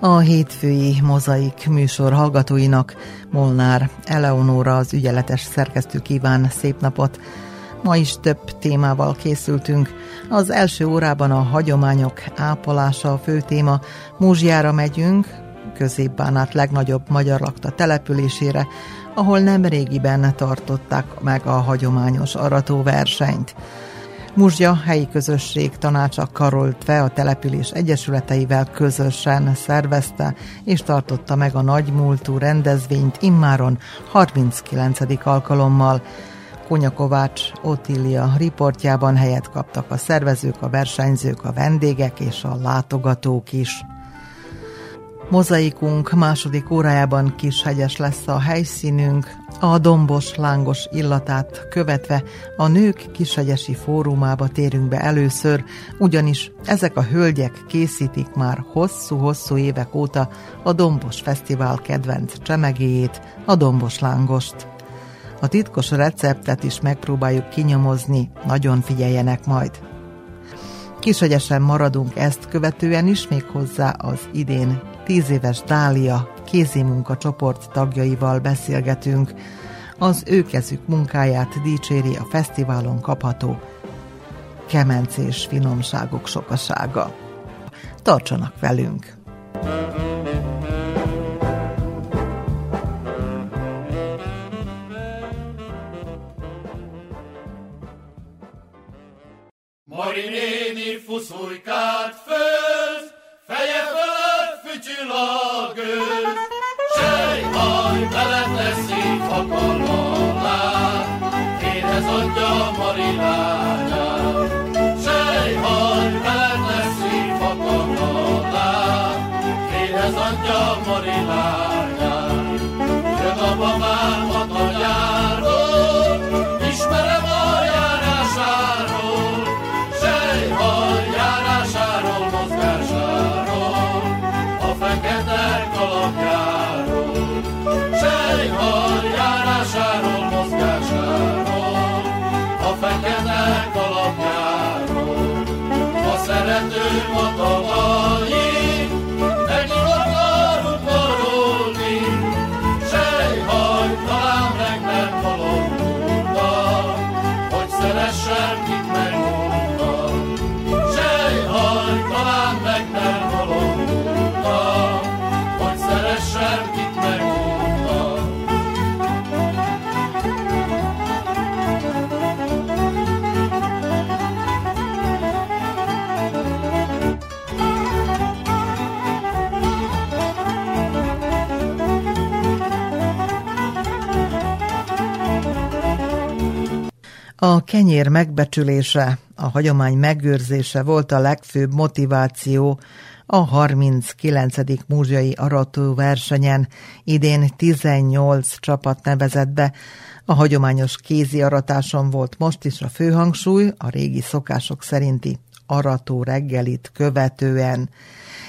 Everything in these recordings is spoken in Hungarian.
A hétfői mozaik műsor hallgatóinak Molnár Eleonóra az ügyeletes szerkesztő kíván szép napot. Ma is több témával készültünk. Az első órában a hagyományok ápolása a fő téma. Múzsjára megyünk, középbánát legnagyobb magyar lakta településére, ahol nem régiben tartották meg a hagyományos aratóversenyt. Muzsja helyi közösség tanácsa karoltve a település egyesületeivel közösen szervezte és tartotta meg a nagymúltú rendezvényt immáron 39. alkalommal. Konya Kovács Otília riportjában helyet kaptak a szervezők, a versenyzők, a vendégek és a látogatók is. Mozaikunk második órájában kishegyes lesz a helyszínünk, a dombos, lángos illatát követve a nők kishegyesi fórumába térünk be először, ugyanis ezek a hölgyek készítik már hosszú-hosszú évek óta a Dombos Fesztivál kedvenc csemegéjét, a dombos lángost. A titkos receptet is megpróbáljuk kinyomozni, nagyon figyeljenek majd. Kisegyesen maradunk ezt követően is, még hozzá az idén tíz éves Dália kézimunka csoport tagjaival beszélgetünk. Az ő kezük munkáját dicséri a fesztiválon kapható kemencés finomságok sokasága. Tartsanak velünk! Mari néni fuszulykát főz, feje fölött fütyül a gőz. Sejhaj, veled leszik a kallalát, kéhez adja Mari lányát. Sejhaj, veled leszik a kallalát, kéhez adja lányát. Jön a babám Mutabah A kenyér megbecsülése, a hagyomány megőrzése volt a legfőbb motiváció a 39. múzsiai arató versenyen. Idén 18 csapat nevezett be. A hagyományos kézi aratáson volt most is a főhangsúly, a régi szokások szerinti arató reggelit követően.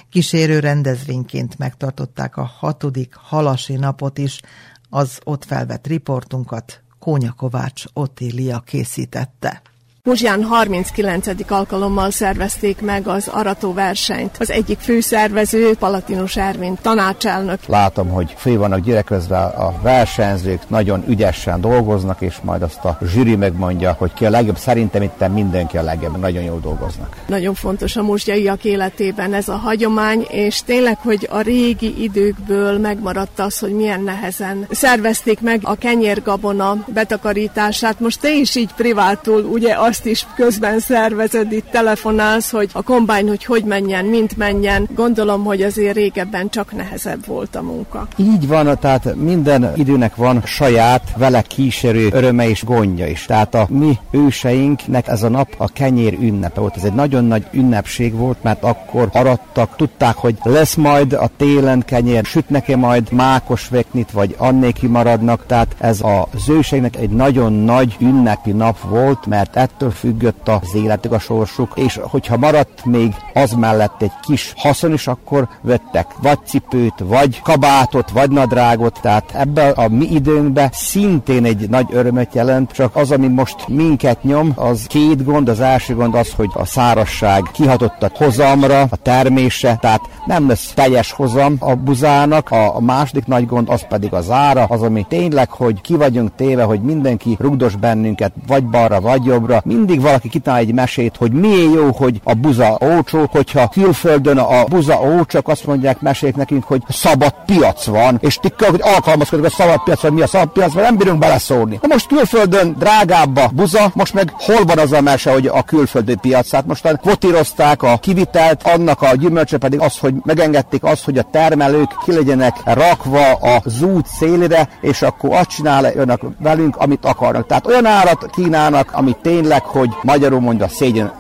Kísérő rendezvényként megtartották a hatodik halasi napot is, az ott felvett riportunkat Kónya Kovács Otília készítette. Muzsján 39. alkalommal szervezték meg az arató versenyt. Az egyik főszervező, Palatinus Ervin tanácselnök. Látom, hogy fő vannak gyerekezve a versenyzők, nagyon ügyesen dolgoznak, és majd azt a zsűri megmondja, hogy ki a legjobb. Szerintem itt mindenki a legjobb, nagyon jól dolgoznak. Nagyon fontos a muzsjaiak életében ez a hagyomány, és tényleg, hogy a régi időkből megmaradt az, hogy milyen nehezen szervezték meg a kenyérgabona betakarítását. Most te is így privátul ugye azt azt is közben szervezed, itt telefonálsz, hogy a kombány, hogy hogy menjen, mint menjen. Gondolom, hogy azért régebben csak nehezebb volt a munka. Így van, tehát minden időnek van saját vele kísérő öröme és gondja is. Tehát a mi őseinknek ez a nap a kenyér ünnepe volt. Ez egy nagyon nagy ünnepség volt, mert akkor arattak, tudták, hogy lesz majd a télen kenyér, sütnek-e majd mákos veknit, vagy annéki maradnak. Tehát ez az őseinknek egy nagyon nagy ünnepi nap volt, mert ettől függött az életük, a sorsuk, és hogyha maradt még az mellett egy kis haszon is, akkor vettek vagy cipőt, vagy kabátot, vagy nadrágot, tehát ebben a mi időnkben szintén egy nagy örömet jelent, csak az, ami most minket nyom, az két gond, az első gond az, hogy a szárasság kihatott a hozamra, a termése, tehát nem lesz teljes hozam a buzának, a második nagy gond az pedig az ára, az, ami tényleg, hogy ki vagyunk téve, hogy mindenki rugdos bennünket, vagy balra, vagy jobbra, mindig valaki kitalál egy mesét, hogy milyen jó, hogy a buza olcsó, hogyha külföldön a buza olcsó, azt mondják mesék nekünk, hogy szabad piac van, és ti hogy alkalmazkodunk a szabad piacra, mi a szabad piacra, nem bírunk beleszólni. Na most külföldön drágább a buza, most meg hol van az a mese, hogy a külföldi piac? Hát most kvotírozták a kivitelt, annak a gyümölcse pedig az, hogy megengedték azt, hogy a termelők ki legyenek rakva az út szélére, és akkor azt csinál velünk, amit akarnak. Tehát olyan árat kínálnak, ami tényleg, hogy magyarul mondja szégyen.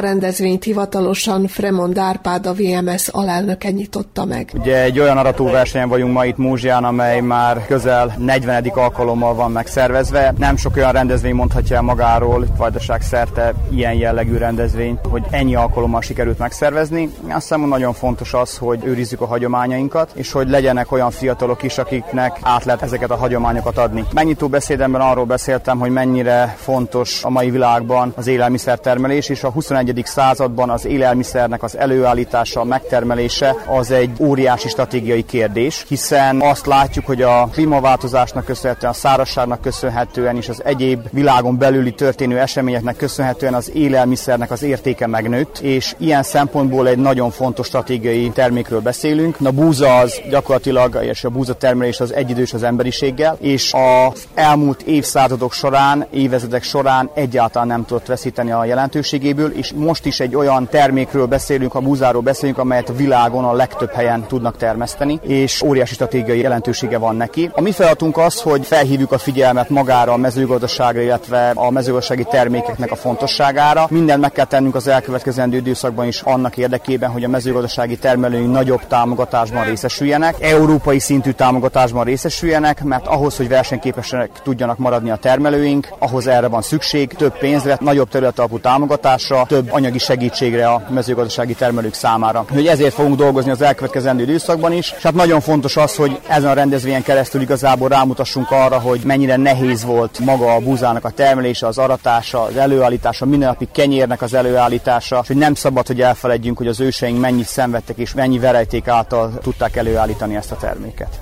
A rendezvényt hivatalosan Fremond Árpád, a VMS alelnöke nyitotta meg. Ugye egy olyan aratóversenyen vagyunk ma itt Múzsián, amely már közel 40. alkalommal van megszervezve. Nem sok olyan rendezvény mondhatja el magáról, Vajdaság szerte ilyen jellegű rendezvény, hogy ennyi alkalommal sikerült megszervezni. Azt hiszem, nagyon fontos az, hogy őrizzük a hagyományainkat, és hogy legyenek olyan fiatalok is, akiknek át lehet ezeket a hagyományokat adni. Megnyitó beszédemben arról beszéltem, hogy mennyire fontos a mai világban az élelmiszertermelés, és a 21 században az élelmiszernek az előállítása, a megtermelése az egy óriási stratégiai kérdés, hiszen azt látjuk, hogy a klímaváltozásnak köszönhetően, a szárazságnak köszönhetően és az egyéb világon belüli történő eseményeknek köszönhetően az élelmiszernek az értéke megnőtt, és ilyen szempontból egy nagyon fontos stratégiai termékről beszélünk. A búza az gyakorlatilag, és a búza termelés az egyidős az emberiséggel, és az elmúlt évszázadok során, évezredek során egyáltalán nem tudott veszíteni a jelentőségéből, és most is egy olyan termékről beszélünk, a búzáról beszélünk, amelyet a világon a legtöbb helyen tudnak termeszteni, és óriási stratégiai jelentősége van neki. A mi feladatunk az, hogy felhívjuk a figyelmet magára a mezőgazdaságra, illetve a mezőgazdasági termékeknek a fontosságára. Mindent meg kell tennünk az elkövetkezendő időszakban is annak érdekében, hogy a mezőgazdasági termelőink nagyobb támogatásban részesüljenek, európai szintű támogatásban részesüljenek, mert ahhoz, hogy versenyképesek tudjanak maradni a termelőink, ahhoz erre van szükség, több pénzre, nagyobb területalapú támogatásra, több anyagi segítségre a mezőgazdasági termelők számára. Hogy ezért fogunk dolgozni az elkövetkezendő időszakban is, és hát nagyon fontos az, hogy ezen a rendezvényen keresztül igazából rámutassunk arra, hogy mennyire nehéz volt maga a búzának a termelése, az aratása, az előállítása, mindennapi kenyérnek az előállítása, és hogy nem szabad, hogy elfeledjünk, hogy az őseink mennyit szenvedtek és mennyi verejték által tudták előállítani ezt a terméket.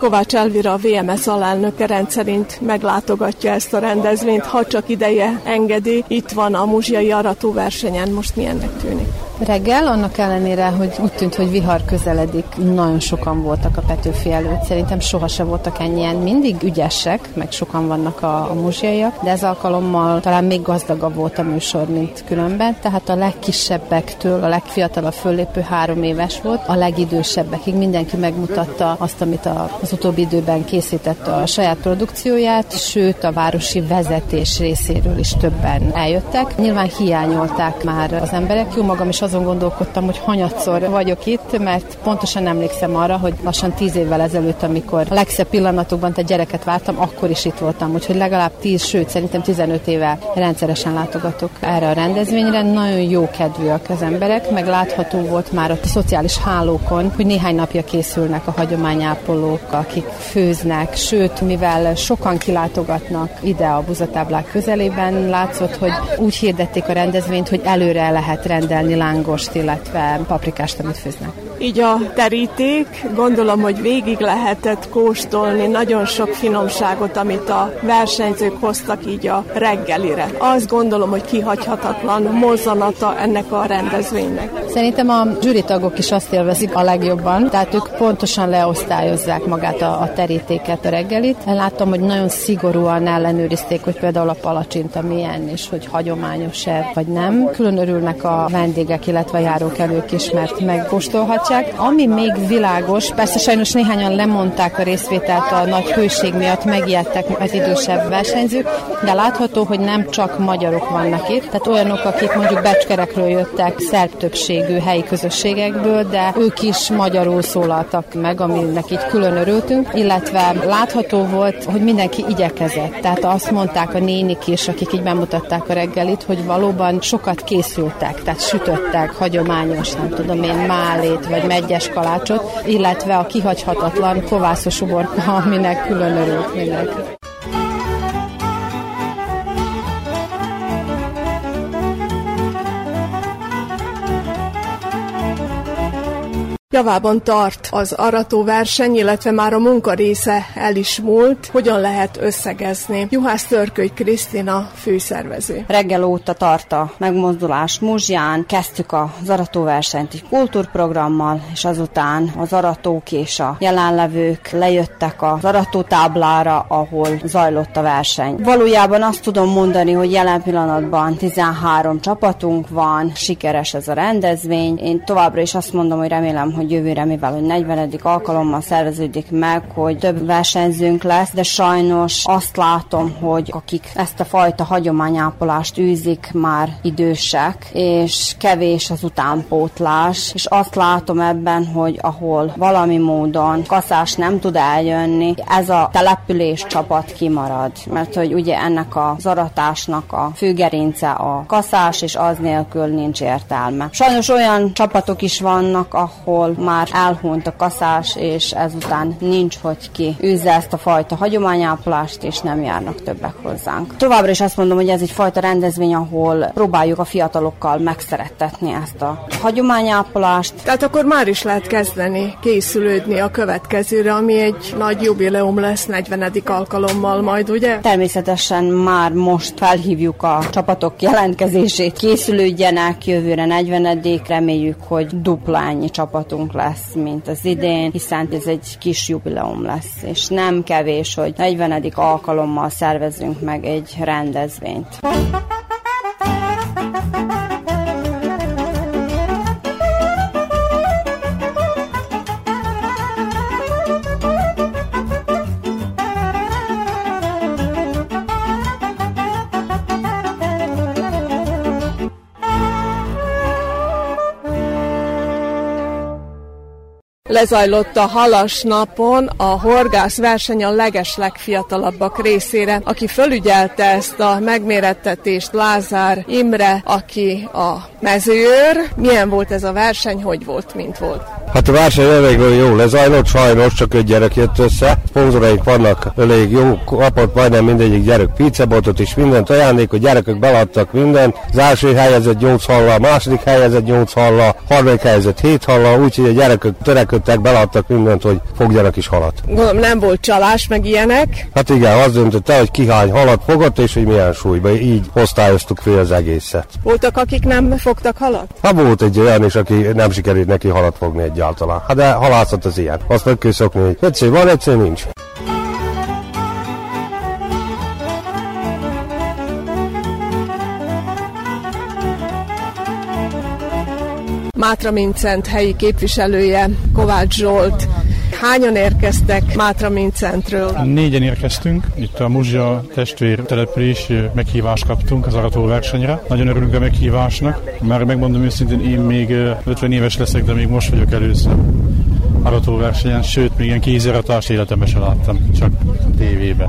Kovács Elvira, a VMS alelnöke rendszerint meglátogatja ezt a rendezvényt, ha csak ideje engedi. Itt van a muzsiai aratóversenyen, most milyennek tűnik? Reggel, annak ellenére, hogy úgy tűnt, hogy vihar közeledik, nagyon sokan voltak a Petőfi előtt. Szerintem sohasem voltak ennyien. Mindig ügyesek, meg sokan vannak a, a muzsiaiak, de ez alkalommal talán még gazdagabb volt a műsor, mint különben. Tehát a legkisebbektől a legfiatalabb föllépő három éves volt, a legidősebbekig mindenki megmutatta azt, amit a, az utóbbi időben készített a saját produkcióját, sőt a városi vezetés részéről is többen eljöttek. Nyilván hiányolták már az emberek, jó magam is azon gondolkodtam, hogy hanyatszor vagyok itt, mert pontosan emlékszem arra, hogy lassan tíz évvel ezelőtt, amikor a legszebb pillanatokban te gyereket vártam, akkor is itt voltam, úgyhogy legalább tíz, sőt szerintem 15 éve rendszeresen látogatok erre a rendezvényre. Nagyon jó kedvűek az emberek, meg látható volt már ott a szociális hálókon, hogy néhány napja készülnek a hagyományápolók, akik főznek, sőt, mivel sokan kilátogatnak ide a buzatáblák közelében, látszott, hogy úgy hirdették a rendezvényt, hogy előre lehet rendelni láng lángost, illetve paprikást, amit főznek. Így a teríték, gondolom, hogy végig lehetett kóstolni nagyon sok finomságot, amit a versenyzők hoztak így a reggelire. Azt gondolom, hogy kihagyhatatlan mozzanata ennek a rendezvénynek. Szerintem a zsűritagok is azt élvezik a legjobban, tehát ők pontosan leosztályozzák magát a, a terítéket, a reggelit. Látom, hogy nagyon szigorúan ellenőrizték, hogy például a palacsinta milyen, és hogy hagyományos-e, vagy nem. Külön örülnek a vendégek, illetve járókelők is, mert megkóstolhatják. Ami még világos, persze sajnos néhányan lemondták a részvételt a nagy hőség miatt, megijedtek az idősebb versenyzők, de látható, hogy nem csak magyarok vannak itt, tehát olyanok, akik mondjuk becskerekről jöttek, szerb többségű helyi közösségekből, de ők is magyarul szólaltak meg, aminek így külön örültünk, illetve látható volt, hogy mindenki igyekezett. Tehát azt mondták a nénik is, akik így bemutatták a reggelit, hogy valóban sokat készültek, tehát sütöttek hagyományos, nem tudom én, málét vagy megyes kalácsot, illetve a kihagyhatatlan kovászos uborka, aminek külön örült mindenki. Javában tart az aratóverseny, illetve már a munka része el is múlt. Hogyan lehet összegezni? Juhász Törköly Krisztina főszervező. Reggel óta tart a megmozdulás Muzsján, kezdtük az aratóversenyt egy kultúrprogrammal, és azután az aratók és a jelenlevők lejöttek az aratótáblára, ahol zajlott a verseny. Valójában azt tudom mondani, hogy jelen pillanatban 13 csapatunk van, sikeres ez a rendezvény. Én továbbra is azt mondom, hogy remélem, hogy jövőre, mivel hogy 40. alkalommal szerveződik meg, hogy több versenyzőnk lesz, de sajnos azt látom, hogy akik ezt a fajta hagyományápolást űzik, már idősek, és kevés az utánpótlás, és azt látom ebben, hogy ahol valami módon kaszás nem tud eljönni, ez a település csapat kimarad, mert hogy ugye ennek a zaratásnak a főgerince a kaszás, és az nélkül nincs értelme. Sajnos olyan csapatok is vannak, ahol ahol már elhunyt a kaszás, és ezután nincs, hogy ki űzze ezt a fajta hagyományápolást, és nem járnak többek hozzánk. Továbbra is azt mondom, hogy ez egy fajta rendezvény, ahol próbáljuk a fiatalokkal megszerettetni ezt a hagyományápolást. Tehát akkor már is lehet kezdeni, készülődni a következőre, ami egy nagy jubileum lesz 40. alkalommal majd, ugye? Természetesen már most felhívjuk a csapatok jelentkezését, készülődjenek jövőre 40 reméljük, hogy dupla ennyi csapatunk nálunk lesz, mint az idén, hiszen ez egy kis jubileum lesz, és nem kevés, hogy 40. alkalommal szervezünk meg egy rendezvényt. Lezajlott a halas napon a horgász verseny a leges legfiatalabbak részére, aki fölügyelte ezt a megmérettetést Lázár Imre, aki a mezőőr. Milyen volt ez a verseny, hogy volt, mint volt? Hát a verseny elég jó lezajlott, sajnos csak egy gyerek jött össze. Szponzoraik vannak elég jó, kapott majdnem mindegyik gyerek pizzabotot és mindent ajándék, hogy gyerekek beladtak mindent. Az első helyezett 8 halla, a második helyezett 8 halla, harmadik helyezett 7 halla, úgyhogy a gyerekek törekedtek, beladtak mindent, hogy fogjanak is halat. Gondolom nem volt csalás, meg ilyenek. Hát igen, az döntötte, hogy ki hány halat fogott, és hogy milyen súlyba. Így osztályoztuk fel az egészet. Voltak, akik nem fogtak halat? Hát volt egy olyan is, aki nem sikerült neki halat fogni egy egyáltalán. Hát de halászat az ilyen. Azt meg kell szokni, hogy egyszer van, egyszer nincs. Mátra Mincent helyi képviselője Kovács Zsolt Hányan érkeztek Mátra Mincentről? Négyen érkeztünk. Itt a Muzsia testvér település meghívást kaptunk az arató versenyre. Nagyon örülünk a meghívásnak. Már megmondom őszintén, én még 50 éves leszek, de még most vagyok először aratóversenyen, sőt, még ilyen kéziratást életemben sem láttam, csak tévében.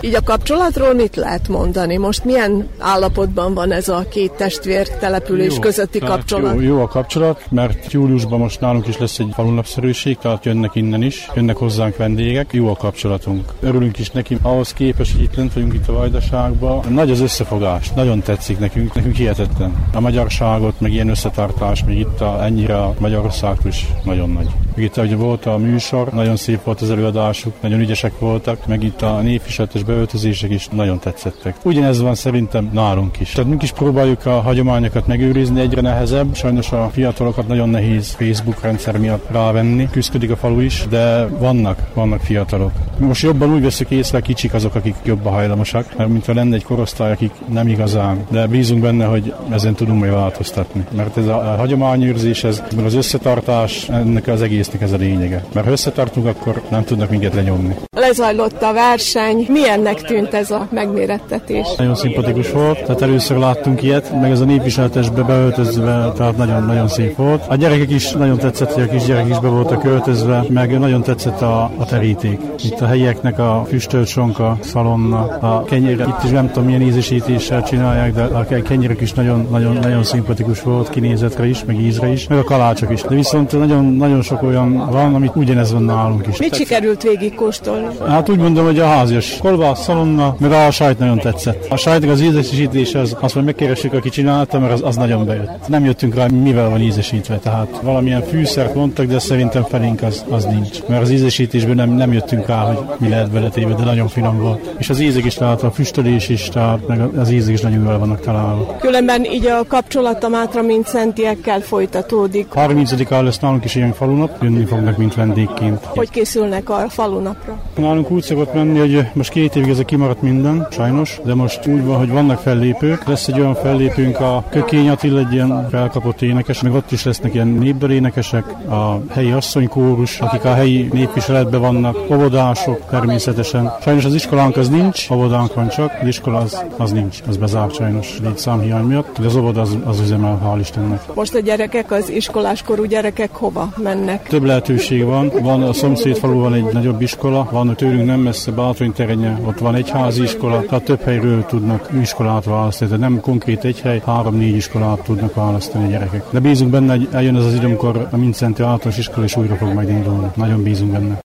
Így a kapcsolatról mit lehet mondani? Most milyen állapotban van ez a két testvér település jó, közötti kapcsolat? Jó, jó a kapcsolat, mert júliusban most nálunk is lesz egy falunapszerűség, tehát jönnek innen is, jönnek hozzánk vendégek, jó a kapcsolatunk. Örülünk is neki, ahhoz képest, hogy itt lent vagyunk itt a Vajdaságban. Nagy az összefogás, nagyon tetszik nekünk, nekünk hihetetlen. A magyarságot, meg ilyen összetartás, még itt a, ennyire a Magyarország is nagyon nagy. Meg itt ugye volt a műsor, nagyon szép volt az előadásuk, nagyon ügyesek voltak, meg itt a névviseltes beöltözések is nagyon tetszettek. Ugyanez van szerintem nálunk is. Tehát mi is próbáljuk a hagyományokat megőrizni, egyre nehezebb. Sajnos a fiatalokat nagyon nehéz Facebook rendszer miatt rávenni. Küzdik a falu is, de vannak, vannak fiatalok. Most jobban úgy veszük észre, kicsik azok, akik jobban hajlamosak, mert mintha lenne egy korosztály, akik nem igazán. De bízunk benne, hogy ezen tudunk majd változtatni. Mert ez a hagyományőrzés, ez az összetartás, ennek az egésznek ez a lényege. Mert ha összetartunk, akkor nem tudnak minket lenyomni. Lezajlott a verseny. Milyennek tűnt ez a megmérettetés? Nagyon szimpatikus volt, tehát először láttunk ilyet, meg ez a népviseletesbe beöltözve, tehát nagyon-nagyon szép volt. A gyerekek is nagyon tetszett, hogy a kisgyerek is be voltak öltözve, meg nagyon tetszett a, a teríték. Itt a helyieknek a füstölt sonka, szalonna, a kenyér, itt is nem tudom milyen ízesítéssel csinálják, de a kenyérek is nagyon, nagyon, szimpatikus volt kinézetre is, meg ízre is, meg a kalácsok is. De viszont nagyon, nagyon sok olyan van, amit ugyanez van nálunk is. Mit sikerült végig kóstolni? Hát úgy mondom, hogy a házias kolbász, szalonna, meg a sajt nagyon tetszett. A sajtnak az ízesítés, az, azt majd megkeressük, aki csinálta, mert az, az nagyon bejött. Nem jöttünk rá, mivel van ízesítve, tehát valamilyen fűszert mondtak, de szerintem felénk az, az nincs. Mert az ízesítésből nem, nem jöttünk rá, hogy mi lehet vele téve, de nagyon finom volt. És az ízek is, tehát a füstölés is, tehát meg az ízek is nagyon jól vannak találva. Különben így a kapcsolat a Mátra mint szentiekkel folytatódik. 30-án lesz nálunk is ilyen falunap, jönni fognak, mint vendégként. Hogy készülnek a falunapra? Nálunk úgy szokott menni, hogy most két évig ez a kimaradt minden, sajnos, de most úgy van, hogy vannak fellépők. Lesz egy olyan fellépőnk a Kökény Attila, egy ilyen felkapott énekes, meg ott is lesznek ilyen népdalénekesek, a helyi asszonykórus, akik a helyi népviseletben vannak, óvodások természetesen. Sajnos az iskolánk az nincs, óvodánk van csak, az iskola az, az nincs, az bezárt sajnos létszámhiány miatt, de az óvoda az, az üzemel, hál' Istennek. Most a gyerekek, az iskoláskorú gyerekek hova mennek? Több lehetőség van. Van a szomszéd faluban egy nagyobb iskola, van tőlünk nem messze Bátony terenye, ott van egy házi iskola, tehát több helyről tudnak iskolát választani, de nem konkrét egy hely, három-négy iskolát tudnak választani a gyerekek. De bízunk benne, hogy eljön az az idő, amikor a Mincenti általános iskola is újra fog majd indulni. Nagyon bízunk benne.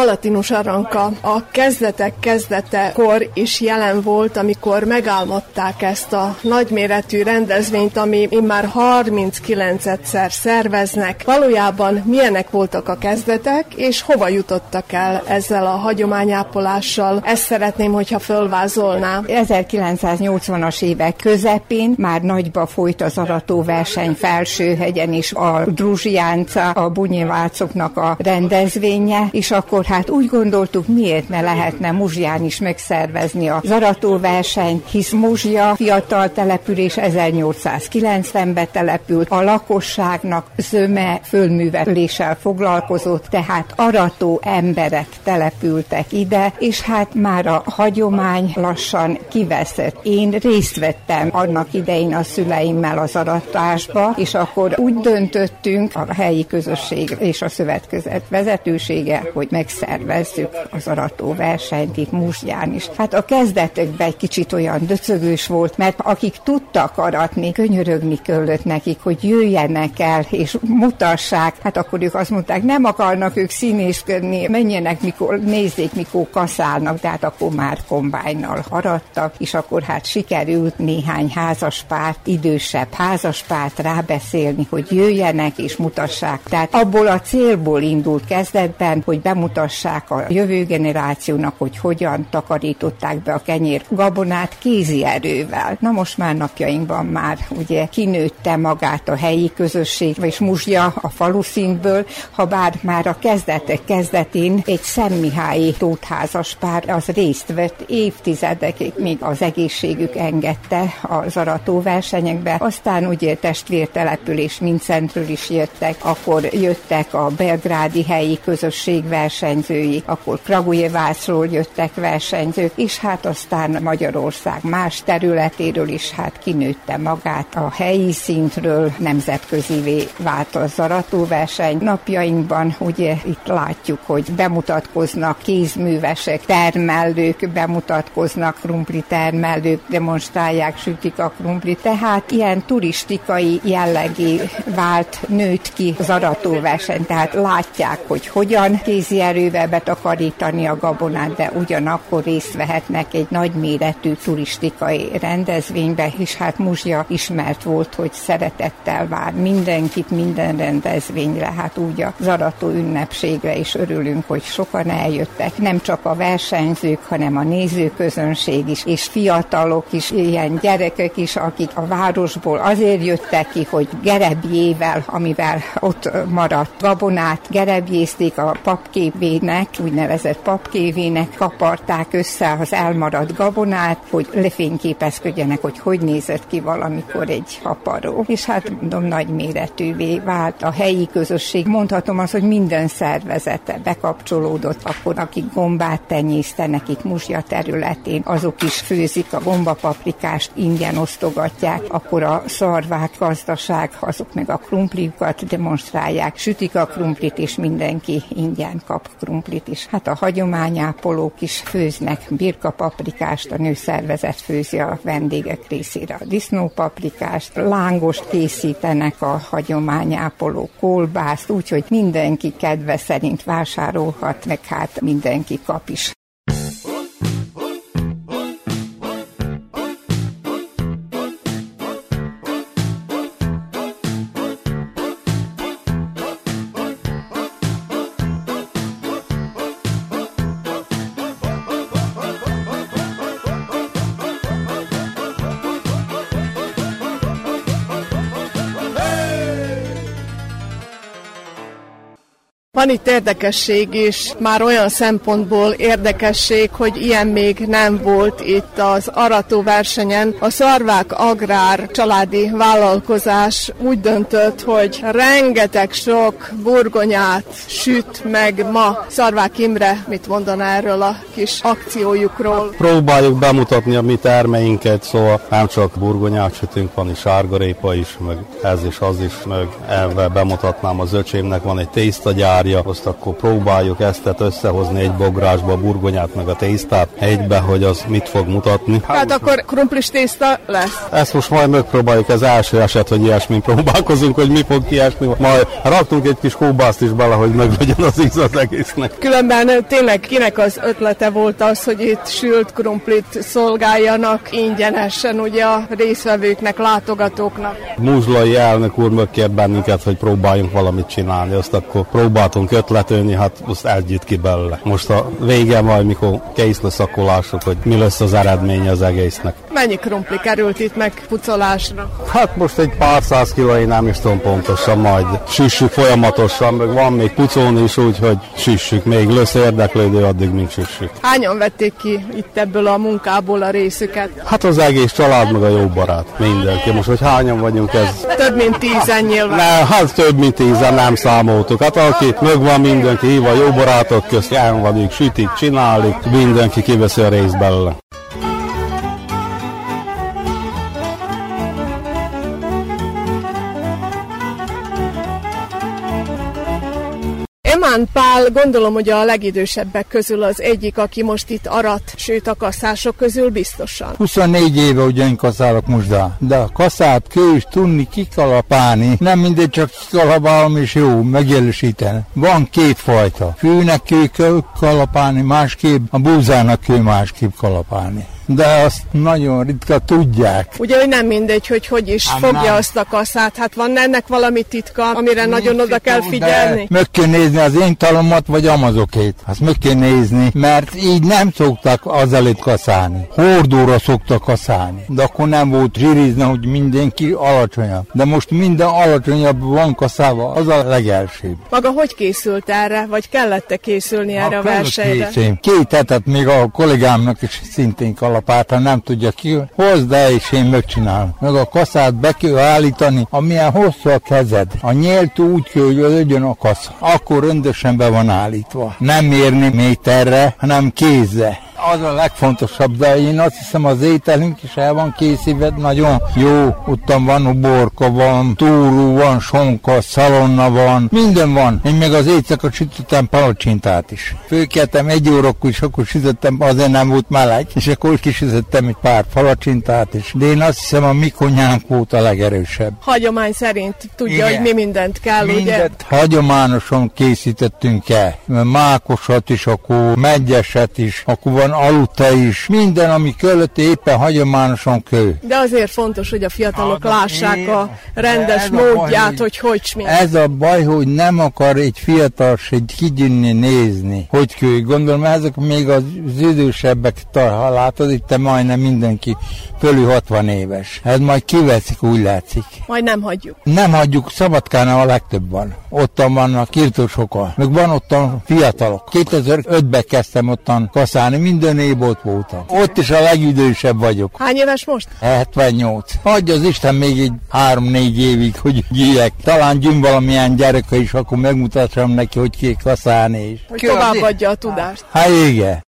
Palatinus Aranka a kezdetek kezdetekor is jelen volt, amikor megálmodták ezt a nagyméretű rendezvényt, ami immár 39-szer szerveznek. Valójában milyenek voltak a kezdetek, és hova jutottak el ezzel a hagyományápolással? Ezt szeretném, hogyha fölvázolná. 1980-as évek közepén már nagyba folyt az aratóverseny Felsőhegyen is a Druzsiánca, a Bunyivácoknak a rendezvénye, és akkor hát úgy gondoltuk, miért ne lehetne Muzsján is megszervezni a zaratóversenyt, hisz Muzsia fiatal település 1890-ben települt, a lakosságnak zöme fölműveléssel foglalkozott, tehát arató emberek települtek ide, és hát már a hagyomány lassan kiveszett. Én részt vettem annak idején a szüleimmel az aratásba, és akkor úgy döntöttünk, a helyi közösség és a szövetkezet vezetősége, hogy meg megszervezzük az arató versenyt itt Musgyán is. Hát a kezdetekben egy kicsit olyan döcögős volt, mert akik tudtak aratni, könyörögni kellett nekik, hogy jöjjenek el és mutassák. Hát akkor ők azt mondták, nem akarnak ők színészkedni, menjenek, mikor, nézzék, mikor kaszálnak, de hát akkor már kombájnal arattak, és akkor hát sikerült néhány házaspárt, idősebb házaspárt rábeszélni, hogy jöjjenek és mutassák. Tehát abból a célból indult kezdetben, hogy bemutassák mutassák a jövő generációnak, hogy hogyan takarították be a kenyér gabonát kézi erővel. Na most már napjainkban már ugye kinőtte magát a helyi közösség, és muzsja a faluszintből, ha bár már a kezdetek kezdetén egy Szemmihályi tótházas pár az részt vett évtizedekig, még az egészségük engedte az arató versenyekbe. Aztán ugye testvértelepülés Mincentről is jöttek, akkor jöttek a belgrádi helyi közösségverseny versenyzői, akkor Kragujevácról jöttek versenyzők, és hát aztán Magyarország más területéről is hát kinőtte magát a helyi szintről, nemzetközivé vált a zaratóverseny. Napjainkban ugye itt látjuk, hogy bemutatkoznak kézművesek, termelők bemutatkoznak, krumpli termelők demonstrálják, sütik a krumpli, tehát ilyen turistikai jellegé vált, nőtt ki az aratóverseny, tehát látják, hogy hogyan kézi erővel betakarítani a gabonát, de ugyanakkor részt vehetnek egy nagyméretű turistikai rendezvénybe, és hát Muzsia ismert volt, hogy szeretettel vár mindenkit, minden rendezvényre, hát úgy a zarató ünnepségre is örülünk, hogy sokan eljöttek, nem csak a versenyzők, hanem a nézőközönség is, és fiatalok is, ilyen gyerekek is, akik a városból azért jöttek ki, hogy gerebjével, amivel ott maradt gabonát, gerebjézték a papkévének, úgynevezett papkévének, kaparták össze az elmaradt gabonát, hogy lefényképezkedjenek, hogy hogy nézett ki valamikor egy haparó. És hát mondom, nagy méretűvé vált a helyi közösség. Mondhatom azt, hogy minden szervezete bekapcsolódott, akkor akik gombát tenyésztenek itt Muzsia területén, azok is főzik a gombapaprikást, ingyen osztogatják, akkor a szarvák gazdaság, azok meg a krumpliukat demonstrálják, sütik a krumplit, és mindenki ingyen kap krumplit is. Hát a hagyományápolók is főznek birkapaprikást, a nőszervezet főzi a vendégek részére a disznópaprikást, lángost készítenek a hagyományápoló kolbászt, úgyhogy mindenki kedve szerint vásárolhat, meg hát mindenki kap is. Van itt érdekesség is, már olyan szempontból érdekesség, hogy ilyen még nem volt itt az arató versenyen. A Szarvák Agrár családi vállalkozás úgy döntött, hogy rengeteg sok burgonyát süt meg ma. Szarvák Imre mit mondaná erről a kis akciójukról? Próbáljuk bemutatni a mi termeinket, szóval nem csak burgonyát sütünk, van is sárgarépa is, meg ez is, az is, meg elve bemutatnám az öcsémnek, van egy tésztagyár, azt akkor próbáljuk ezt összehozni egy bográsba, a burgonyát meg a tésztát egybe, hogy az mit fog mutatni. Hát, hát akkor krumplis tészta lesz? Ezt most majd megpróbáljuk, ez első eset, hogy ilyesmi próbálkozunk, hogy mi fog kiesni. Majd raktunk egy kis kóbászt is bele, hogy meg legyen az íz az egésznek. Különben tényleg kinek az ötlete volt az, hogy itt sült krumplit szolgáljanak ingyenesen ugye a részvevőknek, látogatóknak? Muzlai elnök úr megkért bennünket, hogy próbáljunk valamit csinálni, azt akkor próbáltunk tudtunk ötletölni, hát most együtt ki belőle. Most a vége majd, mikor kész lesz, akkor lássuk, hogy mi lesz az eredménye az egésznek. Mennyi krumpli került itt meg pucolásra? Hát most egy pár száz kiló, én nem is tudom pontosan, majd süssük folyamatosan, meg van még pucolni is úgy, hogy süssük, még lesz érdeklődő, addig még süssük. Hányan vették ki itt ebből a munkából a részüket? Hát az egész család, meg a jó barát, mindenki. Most, hogy hányan vagyunk, ez... Több mint tízen nyilván. Ne, hát több mint tízen nem számoltuk. Hát aki megvan mindenki hívva, jó barátok közt, vagyunk, sütik, csinálik, mindenki kiveszi a részt belőle. Emán Pál gondolom, hogy a legidősebbek közül az egyik, aki most itt arat, sőt a kaszások közül biztosan. 24 éve ugyan kaszálok most, de a kaszát kő is tudni kikalapálni, nem mindegy csak kikalapálom és jó, megjelösíteni. Van két fajta. Fűnek kő kalapálni, másképp a búzának kő másképp kalapálni de azt nagyon ritka tudják. Ugye, hogy nem mindegy, hogy hogy is Há, fogja nem. azt a kaszát. Hát van ennek valami titka, amire Nincs nagyon oda kell figyelni? Meg kell nézni az én talomat, vagy amazokét. Azt meg kell nézni, mert így nem szoktak az előtt kaszálni. Hordóra szoktak kaszálni. De akkor nem volt zsirizna, hogy mindenki alacsonyabb. De most minden alacsonyabb van kaszálva, az a legelsőbb. Maga hogy készült erre, vagy kellett -e készülni erre a, a versenyre? Két hetet még a kollégámnak is szintén kalap kikalapát, ha nem tudja ki, hozd el, és én megcsinálom. Meg a kaszát be kell állítani, amilyen hosszú a kezed. A nyélt úgy kell, hogy legyen a kasz. Akkor rendesen be van állítva. Nem mérni méterre, hanem kézze az a legfontosabb, de én azt hiszem az ételünk is el van készítve, nagyon jó, ottan van uborka, van túrú, van sonka, szalonna van, minden van. Én még az éjszaka sütöttem palacsintát is. Főkeltem egy órakor, és akkor sütöttem, azért nem volt meleg, és akkor kisütöttem egy pár palacsintát is. De én azt hiszem a mi konyhánk volt a legerősebb. Hagyomány szerint tudja, Igen. hogy mi mindent kell, mindent ugye? hagyományosan készítettünk el. Mákosat is, akkor megyeset is, akkor van van aludta is, minden, ami kellett éppen hagyományosan kő. De azért fontos, hogy a fiatalok hát, lássák a rendes módját, baj, hogy hogy hogy Ez a baj, hogy nem akar egy fiatal egy kigyűnni nézni, hogy kő. Gondolom, ezek még az idősebbek, ha látod, itt majdnem mindenki fölül 60 éves. Ez majd kiveszik, úgy látszik. Majd nem hagyjuk. Nem hagyjuk, Szabadkána a legtöbb van. Ottan vannak kirtósokkal, meg van ottan fiatalok. 2005-ben kezdtem ottan kaszálni, minden év ott voltam. Ott is a legidősebb vagyok. Hány éves most? 78. Hagyja az Isten még egy 3-4 évig, hogy gyűjjek. Talán gyűn valamilyen gyereke is, akkor megmutassam neki, hogy ki kaszálni is. Hogy továbbadja a tudást. Hát igen.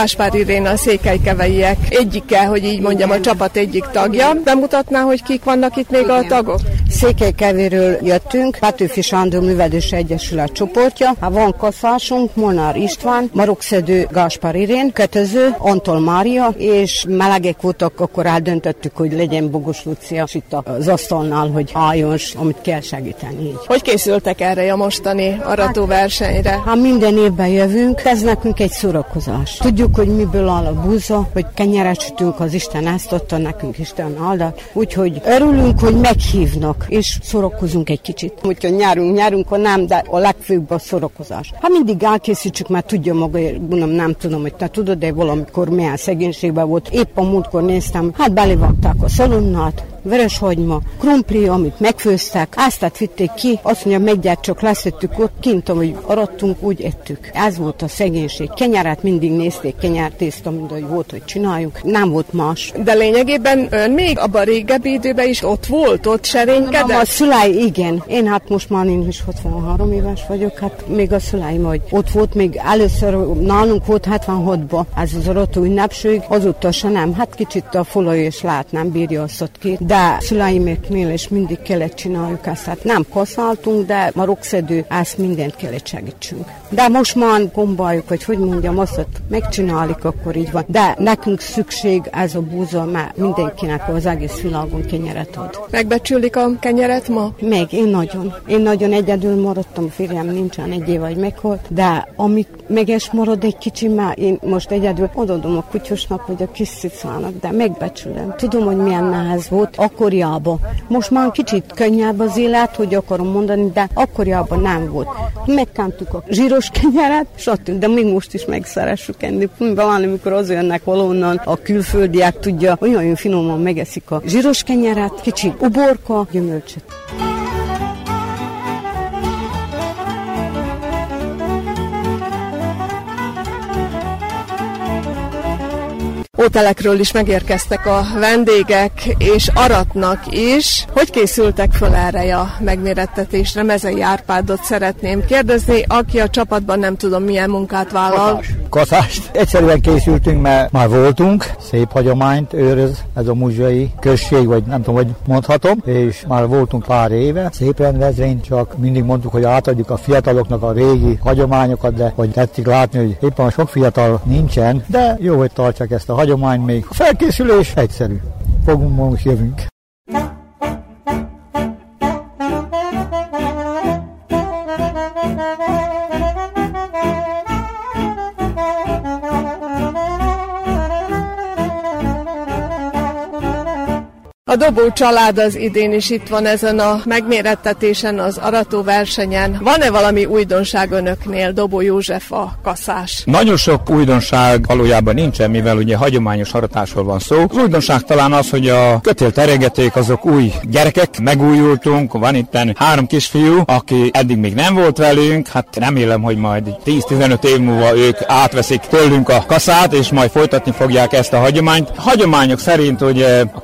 Gáspár Iréna, a székelykeveiek egyike, hogy így mondjam, a csapat egyik tagja. Bemutatná, hogy kik vannak itt még a tagok? Székelykevéről jöttünk, Petőfi Sándor Művelős Egyesület csoportja. Ha van kaszásunk, Monár István, Marokszedő Gáspár Irén, Kötöző, Antol Mária, és melegek voltak, akkor eldöntöttük, hogy legyen Bogos Lucia itt az asztalnál, hogy álljon, amit kell segíteni. Így. Hogy készültek erre a mostani aratóversenyre? Hát minden évben jövünk, ez nekünk egy szórakozás. Tudjuk, Tudjuk, hogy miből áll a búza, hogy kenyeret sütünk, az Isten ezt adta nekünk, Isten áldott. Úgyhogy örülünk, hogy meghívnak, és szórakozunk egy kicsit. Úgyhogy nyárunk, nyárunk, nem, de a legfőbb a szórakozás. Hát mindig elkészítsük, mert tudja maga, mondom, nem tudom, hogy te tudod, de valamikor milyen szegénységben volt. Épp a múltkor néztem, hát belévakták a szalonnát, vöröshagyma, krumpli, amit megfőztek, áztát vitték ki, azt mondja, meggyert csak leszettük ott, kint, ahogy arattunk, úgy ettük. Ez volt a szegénység. Kenyeret mindig nézték, kenyertészta, mint ahogy volt, hogy csináljuk. Nem volt más. De lényegében ön még abban a régebbi időben is ott volt, ott serénykedett? A szüláj, igen. Én hát most már én is 63 éves vagyok, hát még a szüláim, hogy ott volt, még először nálunk volt 76-ban, ez az arató ünnepség, azóta se nem. Hát kicsit a folaj és lát, nem bírja azt ott ki de szüleimeknél is mindig kellett csináljuk ezt. Hát nem kaszáltunk, de a rokszedő, ezt mindent kellett segítsünk. De most már gombáljuk, hogy hogy mondjam, azt, hogy megcsináljuk, akkor így van. De nekünk szükség ez a búza, mert mindenkinek az egész világon kenyeret ad. Megbecsülik a kenyeret ma? Meg, én nagyon. Én nagyon egyedül maradtam, férjem nincsen egy év, vagy meghalt, de amik meges marad egy kicsi, már én most egyedül odadom a kutyusnak, vagy a kis cicának, de megbecsülöm. Tudom, hogy milyen nehéz volt, akkoriában. Most már kicsit könnyebb az élet, hogy akarom mondani, de akkoriában nem volt. Megkántuk a zsíros kenyeret, stb. De még most is megszeressük enni. Valami, amikor az jönnek valonnan, a külföldiek tudja, olyan finoman megeszik a zsíros kenyeret, kicsi uborka, gyümölcsöt. Ótelekről is megérkeztek a vendégek, és aratnak is. Hogy készültek föl erre a megmérettetésre? Mezei Árpádot szeretném kérdezni, aki a csapatban nem tudom milyen munkát vállal. Kaszást. Egyszerűen készültünk, mert már voltunk, szép hagyományt őröz ez a muzsai község, vagy nem tudom, hogy mondhatom, és már voltunk pár éve, szép rendezvény, csak mindig mondtuk, hogy átadjuk a fiataloknak a régi hagyományokat, de hogy tetszik látni, hogy éppen sok fiatal nincsen, de jó, hogy tartják ezt a hagyományt, hagyomány még. A felkészülés egyszerű. Fogunk most jövünk. A Dobó család az idén is itt van ezen a megmérettetésen, az arató versenyen. Van-e valami újdonság önöknél, Dobó József a kaszás? Nagyon sok újdonság valójában nincsen, mivel ugye hagyományos aratásról van szó. Az újdonság talán az, hogy a kötélteregeték azok új gyerekek, megújultunk, van itt három kisfiú, aki eddig még nem volt velünk, hát remélem, hogy majd 10-15 év múlva ők átveszik tőlünk a kaszát, és majd folytatni fogják ezt a hagyományt. Hagyományok szerint ugye a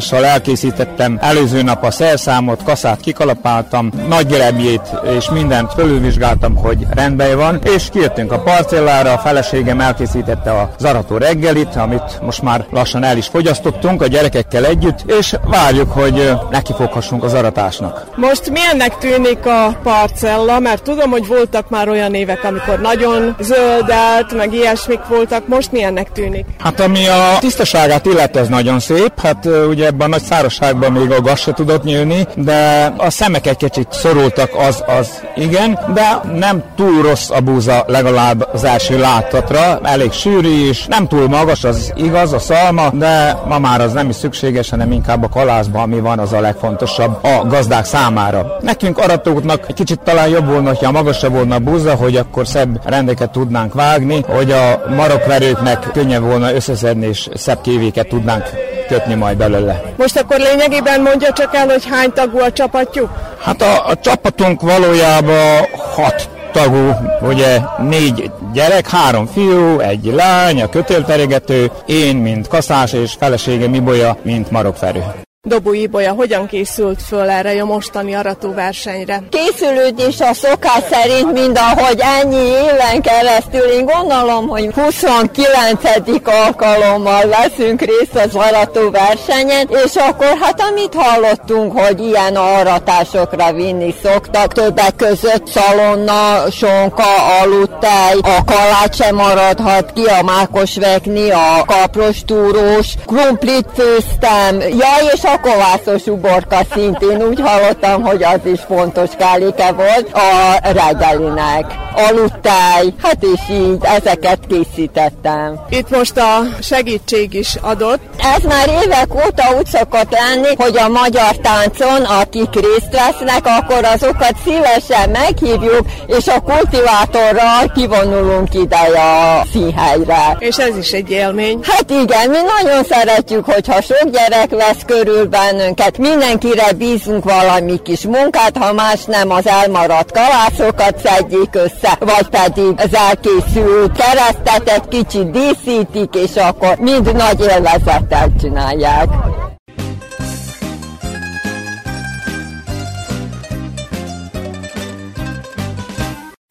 kéziratással elkészítettem előző nap a szerszámot, kaszát kikalapáltam, nagy gerebjét és mindent fölülvizsgáltam, hogy rendben van, és kijöttünk a parcellára, a feleségem elkészítette a zarató reggelit, amit most már lassan el is fogyasztottunk a gyerekekkel együtt, és várjuk, hogy nekifoghassunk az aratásnak. Most milyennek tűnik a parcella, mert tudom, hogy voltak már olyan évek, amikor nagyon zöldelt, meg ilyesmik voltak, most milyennek tűnik? Hát ami a tisztaságát illeti, ez nagyon szép, hát ugye ebben a nagy szárazságban még a gas se tudott nyílni, de a szemek egy kicsit szorultak, az, az igen, de nem túl rossz a búza legalább az első látatra, elég sűrű is, nem túl magas, az igaz, a szalma, de ma már az nem is szükséges, hanem inkább a kalászban, ami van, az a legfontosabb a gazdák számára. Nekünk aratóknak egy kicsit talán jobb volna, ha magasabb volna a búza, hogy akkor szebb rendeket tudnánk vágni, hogy a marokverőknek könnyebb volna összeszedni, és szebb kévéket tudnánk kötni majd belőle. Most akkor lényegében mondja csak el, hogy hány tagú a csapatjuk? Hát a, a csapatunk valójában hat tagú, ugye négy gyerek, három fiú, egy lány, a kötélteregető, én, mint kaszás, és felesége Mibolya, mint marokferő. Dobó Ibolya hogyan készült föl erre a mostani aratóversenyre? Készülődés a szokás szerint, mind ahogy ennyi éven keresztül, én gondolom, hogy 29. alkalommal veszünk részt az aratóversenyen, és akkor hát amit hallottunk, hogy ilyen aratásokra vinni szoktak, többek között szalonna, sonka, aludtej, a kalács sem maradhat ki, a mákos vekni, a kapros túrós, krumplit főztem, ja, és a kovászos uborka szintén úgy hallottam, hogy az is fontos káléke volt a reggelinek. Aludtáj, hát és így ezeket készítettem. Itt most a segítség is adott. Ez már évek óta úgy szokott lenni, hogy a magyar táncon, akik részt vesznek, akkor azokat szívesen meghívjuk, és a kultivátorral kivonulunk ide a színhelyre. És ez is egy élmény. Hát igen, mi nagyon szeretjük, hogyha sok gyerek vesz körül körül bennünket, mindenkire bízunk valami kis munkát, ha más nem az elmaradt kalászokat szedjék össze, vagy pedig az elkészült keresztet egy kicsit díszítik, és akkor mind nagy élvezettel csinálják.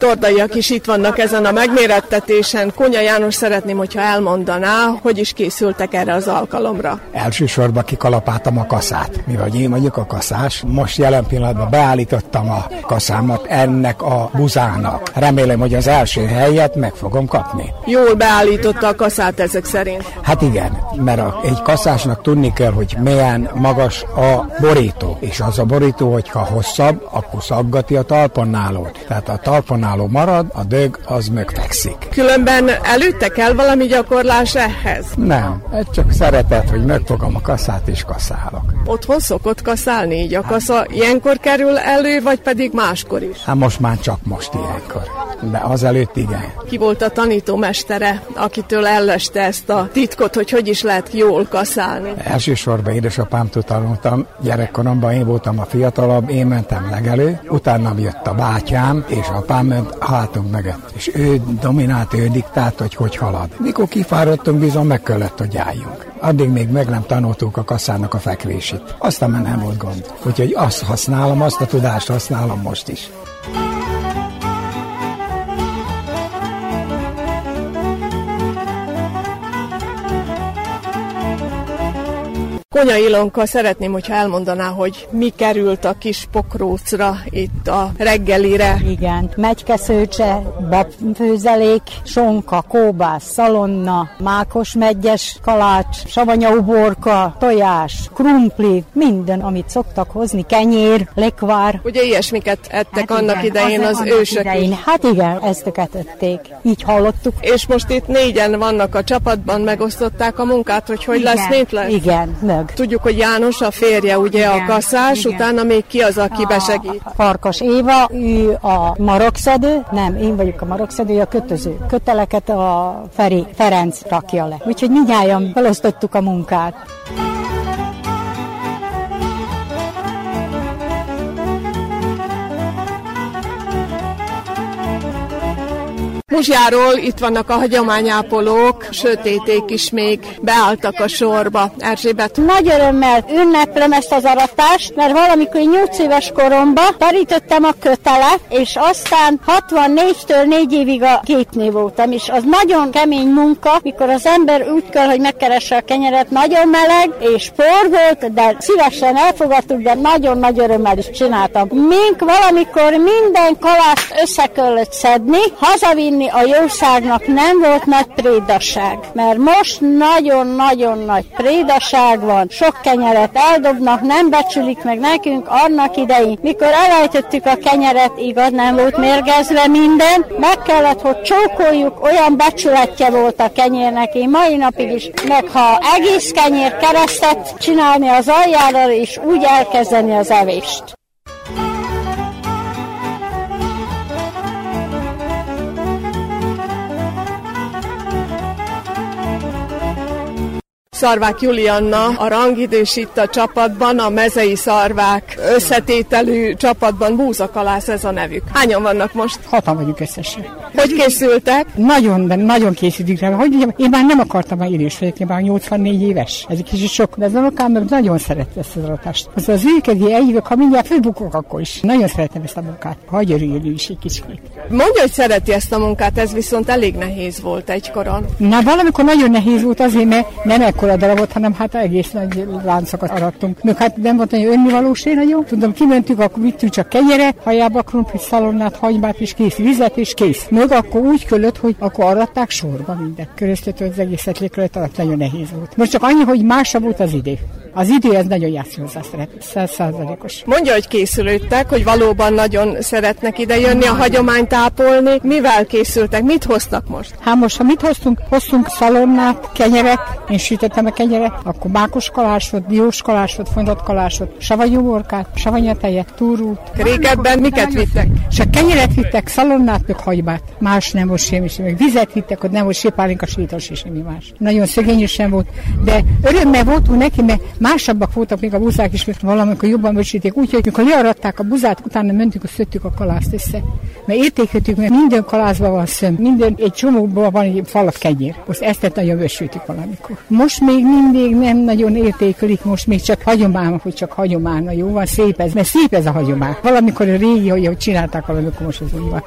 Tordaiak is itt vannak ezen a megmérettetésen. Konya János szeretném, hogyha elmondaná, hogy is készültek erre az alkalomra. Elsősorban kikalapáltam a kaszát. Mi vagy én vagyok a kaszás. Most jelen pillanatban beállítottam a kaszámat ennek a buzának. Remélem, hogy az első helyet meg fogom kapni. Jól beállította a kaszát ezek szerint. Hát igen, mert a, egy kaszásnak tudni kell, hogy milyen magas a borító. És az a borító, hogyha hosszabb, akkor szaggati a talponnálót. Tehát a talponnáló önálló marad, a dög az megfekszik. Különben előtte kell valami gyakorlás ehhez? Nem, ez csak szeretet, hogy megfogom a kaszát és kaszálok. Otthon szokott kaszálni így a kasza? Ilyenkor kerül elő, vagy pedig máskor is? Hát most már csak most ilyenkor, de azelőtt igen. Ki volt a tanítómestere, akitől elleste ezt a titkot, hogy hogy is lehet jól kaszálni? Elsősorban édesapámtól tanultam, gyerekkoromban én voltam a fiatalabb, én mentem legelő, utána jött a bátyám, és apám ment hátunk mögött. És ő dominált, ő diktált, hogy hogy halad. Mikor kifáradtunk, bizony meg kellett, hogy álljunk. Addig még meg nem tanultuk a kasszának a fekvését. Aztán már nem volt gond. Úgyhogy azt használom, azt a tudást használom most is. Konya Ilonka, szeretném, hogyha elmondaná, hogy mi került a kis pokrócra itt a reggelire. Igen, megykeszőcse, babfőzelék, sonka, kóbász, szalonna, mákos megyes kalács, savanyauborka, tojás, krumpli, minden, amit szoktak hozni, kenyér, lekvár. Ugye ilyesmiket ettek hát annak igen, idején az, az ősök idején. Hát igen, ezteket ették. Így hallottuk. És most itt négyen vannak a csapatban, megosztották a munkát, hogy hogy igen, lesz, mint lesz? Igen, meg meg. Tudjuk, hogy János a férje, ugye igen, a kaszás, igen. utána még ki az, aki a, besegít? Farkas Éva, ő a marokszedő, nem, én vagyok a marokszedő, a kötöző. Köteleket a Feri, Ferenc rakja le. Úgyhogy mindjárt felosztottuk a munkát. Muzsjáról itt vannak a hagyományápolók, sötéték is még beálltak a sorba. Erzsébet. Nagy örömmel ünneplem ezt az aratást, mert valamikor 8 éves koromban tarítettem a kötelet, és aztán 64-től 4 évig a gépnél voltam, és az nagyon kemény munka, mikor az ember úgy kell, hogy megkeresse a kenyeret, nagyon meleg, és por volt, de szívesen elfogadtuk, de nagyon nagy örömmel is csináltam. Mink valamikor minden kalást össze szedni, hazavinni a jóságnak nem volt nagy prédaság, mert most nagyon-nagyon nagy prédaság van, sok kenyeret eldobnak, nem becsülik meg nekünk annak idején, mikor elejtettük a kenyeret, igaz, nem volt mérgezve minden, meg kellett, hogy csókoljuk, olyan becsületje volt a kenyérnek, én mai napig is, meg ha egész kenyér keresztet csinálni az aljára, és úgy elkezdeni az evést. Szarvák Julianna a rangidős itt a csapatban, a mezei szarvák összetételű csapatban búzakalász ez a nevük. Hányan vannak most? Hatan vagyunk összesen. Hogy készültek? Nagyon, de nagyon készülünk rá. Hogy mondjam, én már nem akartam már idős vagyok, én már 84 éves. Ez egy kicsit sok, de ez a unokám meg nagyon szerette ezt az aratást. Az az őkedi eljövök, ha mindjárt fölbukok, akkor is. Nagyon szeretem ezt a munkát. Hagyj örüljön is egy kicsit. Mondja, hogy szereti ezt a munkát, ez viszont elég nehéz volt egykoron. Na, valamikor nagyon nehéz volt azért, mert nem ekkor akkora darabot, hanem hát egész nagy láncokat arattunk. Még hát nem volt nagyon önnivalóség nagyon. Tudom, kimentük, akkor vittünk csak kenyere, hajába krumplit, szalonnát, hagymát és kész, vizet és kész. Még akkor úgy köllött, hogy akkor aratták sorba mindent. Köröztető az egészet lékrejött alatt nagyon nehéz volt. Most csak annyi, hogy másabb volt az idő. Az idő ez nagyon játszik hozzá száz százalékos. Mondja, hogy készülődtek, hogy valóban nagyon szeretnek ide jönni, a hagyományt ápolni. Mivel készültek? Mit hoztak most? Hát most, ha mit hoztunk? Hoztunk szalonnát, kenyeret, én sütöttem a kenyeret, akkor mákos kalásot, diós kalásot, fontott kalásot, savanyú borkát, savanyatejet, túrút. Régebben miket vittek? És a kenyeret vittek, szalonnát, meg hagymát. Más nem volt semmi, semmi. Vizet vittek, ott nem volt se pálinka, sítos, és semmi más. Nagyon szegényesen volt, de örömmel voltunk neki, mert másabbak voltak még a buzák is, mert valamikor jobban becsíték. Úgyhogy mikor learadták a buzát, utána mentünk, hogy szöttük a kalászt össze. Mert értékeltük, mert minden kalászban van szöm, minden egy csomóban van egy falat kenyér. Most ezt nagyon vösültük valamikor. Most még mindig nem nagyon értékelik, most még csak hagyomány, hogy csak hagyomány. Na jó, van szép ez, mert szép ez a hagyomány. Valamikor a régi, hogy csinálták valamikor most az úgy van.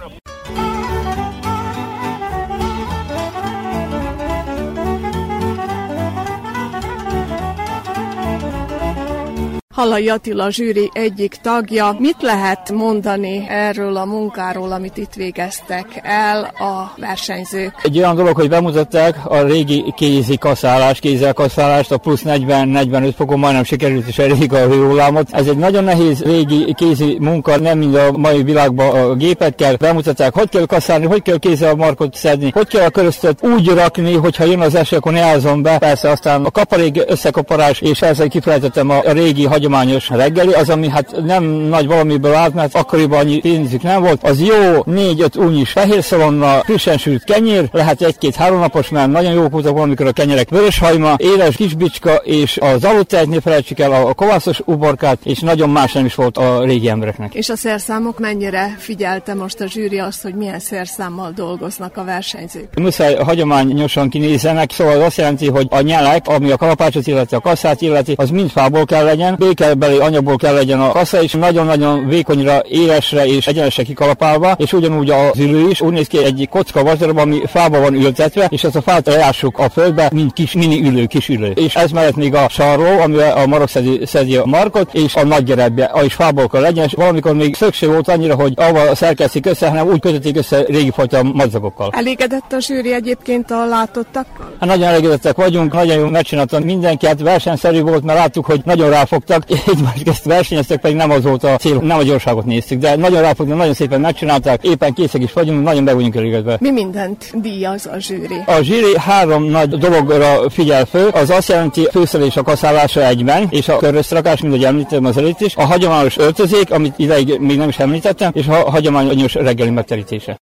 Halai Attila zsűri egyik tagja. Mit lehet mondani erről a munkáról, amit itt végeztek el a versenyzők? Egy olyan dolog, hogy bemutatták a régi kézi kaszálás, kézzel kaszálást, a plusz 40-45 fokon majdnem sikerült is elég a hőhullámot. Ez egy nagyon nehéz régi kézi munka, nem mind a mai világban a gépekkel. Bemutatták, hogy kell kaszálni, hogy kell kézzel a markot szedni, hogy kell a köröztöt úgy rakni, hogyha jön az eső, akkor ne álljon be. Persze aztán a kaparék összekaparás, és ezzel kifelejtettem a régi hagyományos reggeli, az, ami hát nem nagy valamiből állt, mert akkoriban annyi pénzük nem volt, az jó négy-öt únyis fehér szalonna, frissen sült kenyér, lehet egy-két-három napos, mert nagyon jók voltak valamikor a kenyerek, vöröshajma, éles kisbicska, és az aludtehetnél felejtsük el a kovászos uborkát, és nagyon más nem is volt a régi embereknek. És a szerszámok mennyire figyelte most a zsűri azt, hogy milyen szerszámmal dolgoznak a versenyzők? Muszáj hagyományosan kinézzenek, szóval azt jelenti, hogy a nyelek, ami a kalapácsot illeti, a kasszát illeti, az mind fából kell legyen, békelbeli anyagból kell legyen a kassa, és nagyon-nagyon vékonyra, élesre és egyenesre kikalapálva, és ugyanúgy az ülő is úgy néz ki egy kocka vazarab, ami fába van ültetve, és ezt a fát leássuk a földbe, mint kis mini ülő, kis ülő. És ez mellett még a sarló, ami a marok szedi, szedi a markot, és a nagy gyerebje, a is fából kell legyen, és valamikor még szükség volt annyira, hogy avval szerkesztik össze, hanem úgy kötötték össze régi fajta madzagokkal. Elégedett a zsűri egyébként a látottakkal? Hát nagyon elégedettek vagyunk, nagyon jól megcsináltam mindenki, hát versenyszerű volt, mert láttuk, hogy nagyon ráfogtak, csináltak, egymást ezt versenyeztek, pedig nem az volt a cél, nem a gyorságot néztük, de nagyon ráfognak, nagyon szépen megcsinálták, éppen készek is vagyunk, nagyon be vagyunk elégedve. Mi mindent díjaz a zsűri? A zsűri három nagy dologra figyel föl, az azt jelenti főszerelés a kaszálása egyben, és a köröszrakás, mint ahogy említettem az előtt is, a hagyományos öltözék, amit ideig még nem is említettem, és a hagyományos reggeli megterítése.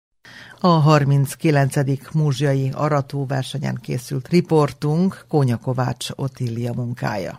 A 39. múzsiai aratóversenyen készült riportunk Kónya Kovács Otília munkája.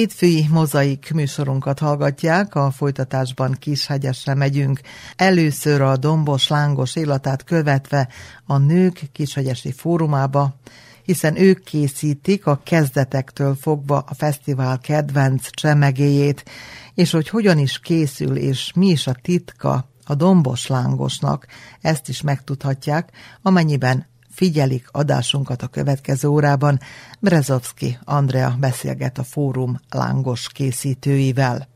Hétfői mozaik műsorunkat hallgatják, a folytatásban Kishegyesre megyünk. Először a dombos lángos életát követve a nők Kishegyesi fórumába, hiszen ők készítik a kezdetektől fogva a fesztivál kedvenc csemegéjét, és hogy hogyan is készül, és mi is a titka a dombos lángosnak, ezt is megtudhatják, amennyiben figyelik adásunkat a következő órában. Brezovski Andrea beszélget a fórum lángos készítőivel.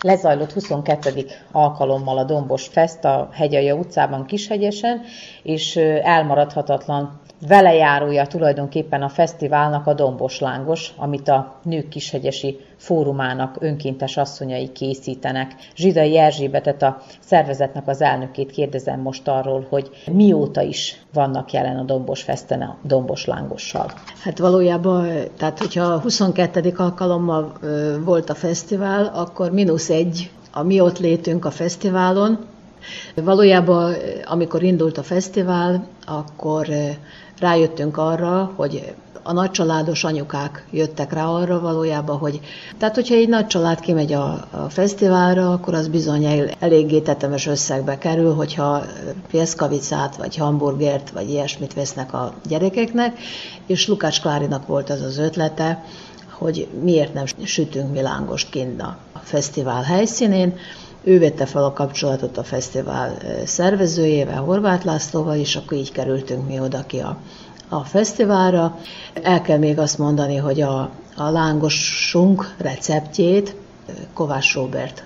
Lezajlott 22. alkalommal a Dombos Fest a Hegyalja utcában Kishegyesen, és elmaradhatatlan velejárója tulajdonképpen a fesztiválnak a Dombos Lángos, amit a Nők Kishegyesi Fórumának önkéntes asszonyai készítenek. Zsidai Erzsébetet a szervezetnek az elnökét kérdezem most arról, hogy mióta is vannak jelen a Dombos Festen a Dombos Lángossal. Hát valójában, tehát hogyha 22. alkalommal volt a fesztivál, akkor mínusz egy a mi ott létünk a fesztiválon, Valójában, amikor indult a fesztivál, akkor rájöttünk arra, hogy a nagycsaládos anyukák jöttek rá arra valójában, hogy tehát hogyha egy nagy család kimegy a, a fesztiválra, akkor az bizony el, eléggé tetemes összegbe kerül, hogyha pieszkavicát, vagy hamburgert, vagy ilyesmit vesznek a gyerekeknek, és Lukács Klárinak volt az az ötlete, hogy miért nem sütünk mi lángost kint a fesztivál helyszínén, ő vette fel a kapcsolatot a fesztivál szervezőjével, Horváth Lászlóval, és akkor így kerültünk mi oda ki a, a fesztiválra. El kell még azt mondani, hogy a, a lángosunk receptjét Kovács Robert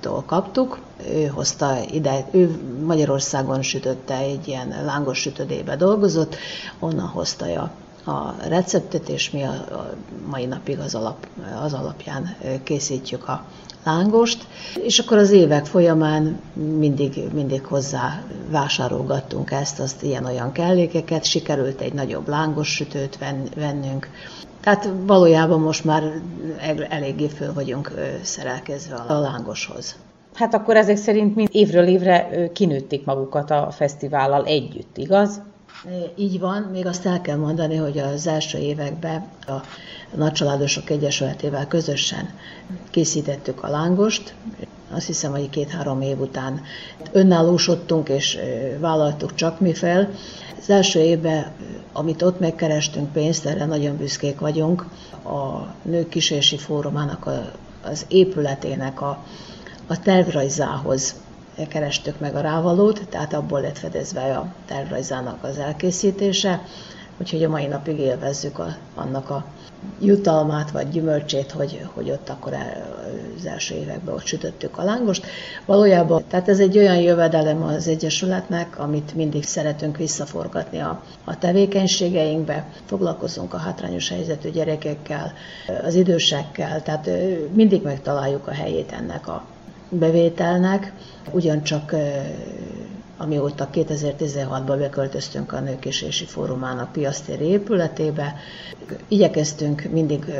tól kaptuk. Ő hozta ide, ő Magyarországon sütötte, egy ilyen lángos sütödébe dolgozott, onnan hozta a, a receptet, és mi a, mai napig az, alap, az alapján készítjük a, lángost, és akkor az évek folyamán mindig, mindig hozzá vásárolgattunk ezt, azt ilyen-olyan kellékeket, sikerült egy nagyobb lángos sütőt vennünk, tehát valójában most már eléggé föl vagyunk szerelkezve a lángoshoz. Hát akkor ezek szerint mind évről évre kinőtték magukat a fesztivállal együtt, igaz? Így van, még azt el kell mondani, hogy az első években a Nagycsaládosok Egyesületével közösen készítettük a lángost. Azt hiszem, hogy két-három év után önállósodtunk és vállaltuk csak mi fel. Az első évben, amit ott megkerestünk pénzt, erre nagyon büszkék vagyunk, a Nők Kísérési Fórumának az épületének a, a tervrajzához kerestük meg a rávalót, tehát abból lett fedezve a tervrajzának az elkészítése, úgyhogy a mai napig élvezzük a, annak a jutalmát vagy gyümölcsét, hogy, hogy ott akkor az első években ott sütöttük a lángost. Valójában, tehát ez egy olyan jövedelem az Egyesületnek, amit mindig szeretünk visszaforgatni a, a tevékenységeinkbe. Foglalkozunk a hátrányos helyzetű gyerekekkel, az idősekkel, tehát mindig megtaláljuk a helyét ennek a bevételnek, ugyancsak amióta 2016-ban beköltöztünk a Nőkésési Fórumának piasztéri épületébe. Igyekeztünk mindig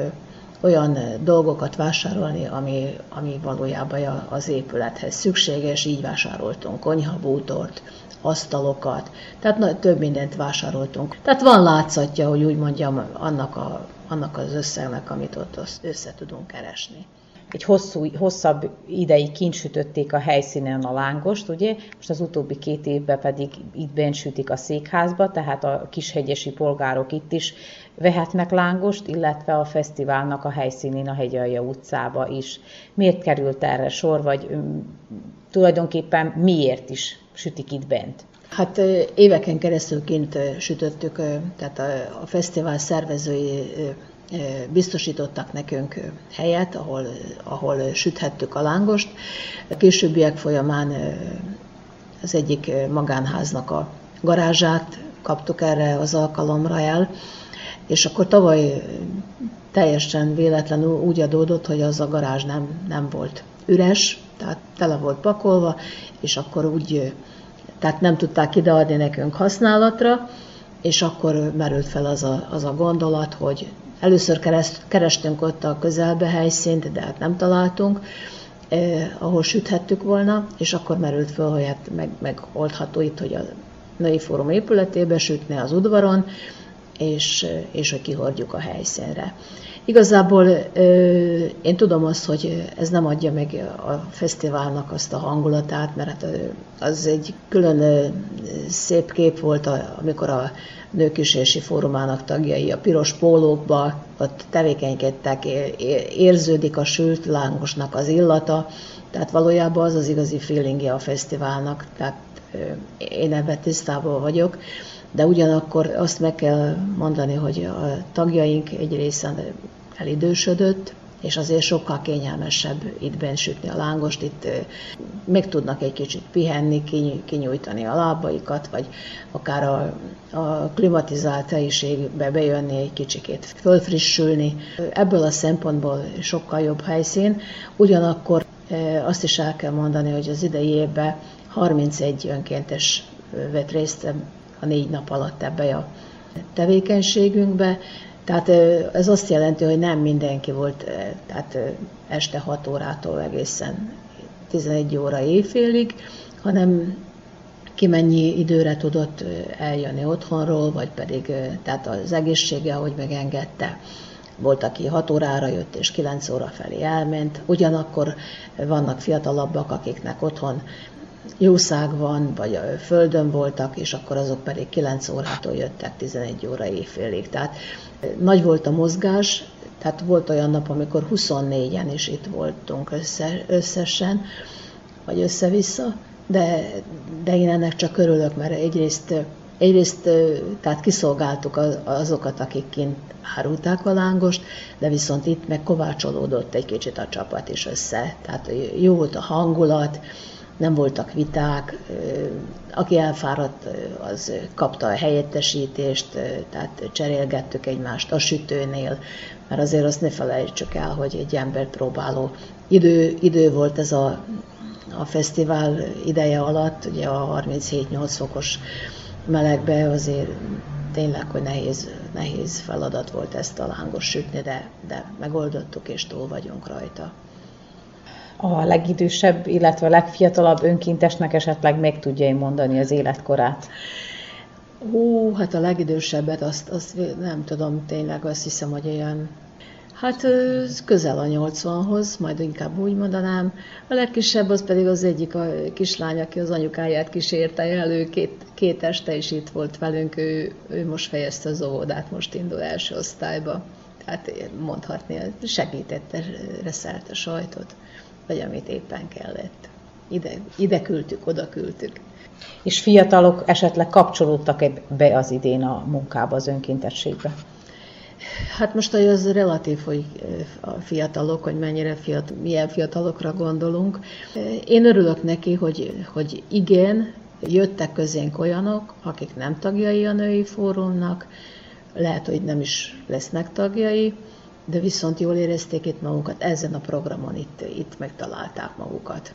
olyan dolgokat vásárolni, ami, ami valójában az épülethez szükséges, így vásároltunk konyhabútort, asztalokat, tehát na, több mindent vásároltunk. Tehát van látszatja, hogy úgy mondjam, annak, a, annak az összegnek, amit ott össze tudunk keresni. Egy hosszú, hosszabb ideig kincsütötték a helyszínen a lángost, ugye? Most az utóbbi két évben pedig itt bent sütik a székházba, tehát a kishegyesi polgárok itt is vehetnek lángost, illetve a fesztiválnak a helyszínén a Hegyalja utcába is. Miért került erre sor, vagy tulajdonképpen miért is sütik itt bent? Hát éveken keresztül kint sütöttük, tehát a, a fesztivál szervezői biztosítottak nekünk helyet, ahol, ahol süthettük a lángost. A későbbiek folyamán az egyik magánháznak a garázsát kaptuk erre az alkalomra el, és akkor tavaly teljesen véletlenül úgy adódott, hogy az a garázs nem, nem volt üres, tehát tele volt pakolva, és akkor úgy, tehát nem tudták ideadni nekünk használatra, és akkor merült fel az a, az a gondolat, hogy először kerestünk ott a közelbe helyszínt, de hát nem találtunk, eh, ahol süthettük volna, és akkor merült fel, hogy hát meg, megoldható itt, hogy a női fórum épületébe sütni az udvaron, és, és hogy kihordjuk a helyszínre. Igazából én tudom azt, hogy ez nem adja meg a fesztiválnak azt a hangulatát, mert az egy külön szép kép volt, amikor a Nőkísési Fórumának tagjai a piros pólókba ott tevékenykedtek, érződik a sült lángosnak az illata, tehát valójában az az igazi feelingje a fesztiválnak, tehát én ebben tisztában vagyok de ugyanakkor azt meg kell mondani, hogy a tagjaink egy része elidősödött, és azért sokkal kényelmesebb itt bent sütni a lángost, itt meg tudnak egy kicsit pihenni, kinyújtani a lábaikat, vagy akár a, a klimatizált helyiségbe bejönni egy kicsikét fölfrissülni. Ebből a szempontból sokkal jobb helyszín, ugyanakkor azt is el kell mondani, hogy az idei évben 31 önkéntes vett részt a négy nap alatt ebbe a tevékenységünkbe. Tehát ez azt jelenti, hogy nem mindenki volt tehát este 6 órától egészen 11 óra éjfélig, hanem ki mennyi időre tudott eljönni otthonról, vagy pedig tehát az egészsége, ahogy megengedte. Volt, aki 6 órára jött, és 9 óra felé elment. Ugyanakkor vannak fiatalabbak, akiknek otthon jószág van, vagy a földön voltak, és akkor azok pedig 9 órától jöttek 11 óra éjfélig. Tehát nagy volt a mozgás, tehát volt olyan nap, amikor 24-en is itt voltunk össze, összesen, vagy össze-vissza, de, de én ennek csak örülök, mert egyrészt, egyrészt tehát kiszolgáltuk azokat, akik kint árulták a lángost, de viszont itt meg kovácsolódott egy kicsit a csapat is össze. Tehát jó volt a hangulat, nem voltak viták, aki elfáradt, az kapta a helyettesítést, tehát cserélgettük egymást a sütőnél, mert azért azt ne felejtsük el, hogy egy embert próbáló idő, idő volt ez a, a fesztivál ideje alatt, ugye a 37-8 fokos melegbe azért tényleg, hogy nehéz, nehéz feladat volt ezt a lángos sütni, de, de megoldottuk és túl vagyunk rajta a legidősebb, illetve a legfiatalabb önkéntesnek esetleg meg tudja mondani az életkorát? Ó, hát a legidősebbet, azt, azt nem tudom, tényleg azt hiszem, hogy olyan Hát közel a 80-hoz, majd inkább úgy mondanám. A legkisebb az pedig az egyik a kislány, aki az anyukáját kísérte elő, két, két este is itt volt velünk, ő, ő most fejezte az óvodát, most indul első osztályba. Tehát mondhatni, segítette, reszelte sajtot vagy amit éppen kellett. Ide, ide küldtük, oda küldtük. És fiatalok esetleg kapcsolódtak be az idén a munkába, az önkéntességbe? Hát most az relatív, hogy a fiatalok, hogy mennyire fiatal, milyen fiatalokra gondolunk. Én örülök neki, hogy, hogy igen, jöttek közénk olyanok, akik nem tagjai a női fórumnak, lehet, hogy nem is lesznek tagjai, de viszont jól érezték itt magukat, ezen a programon itt, itt megtalálták magukat.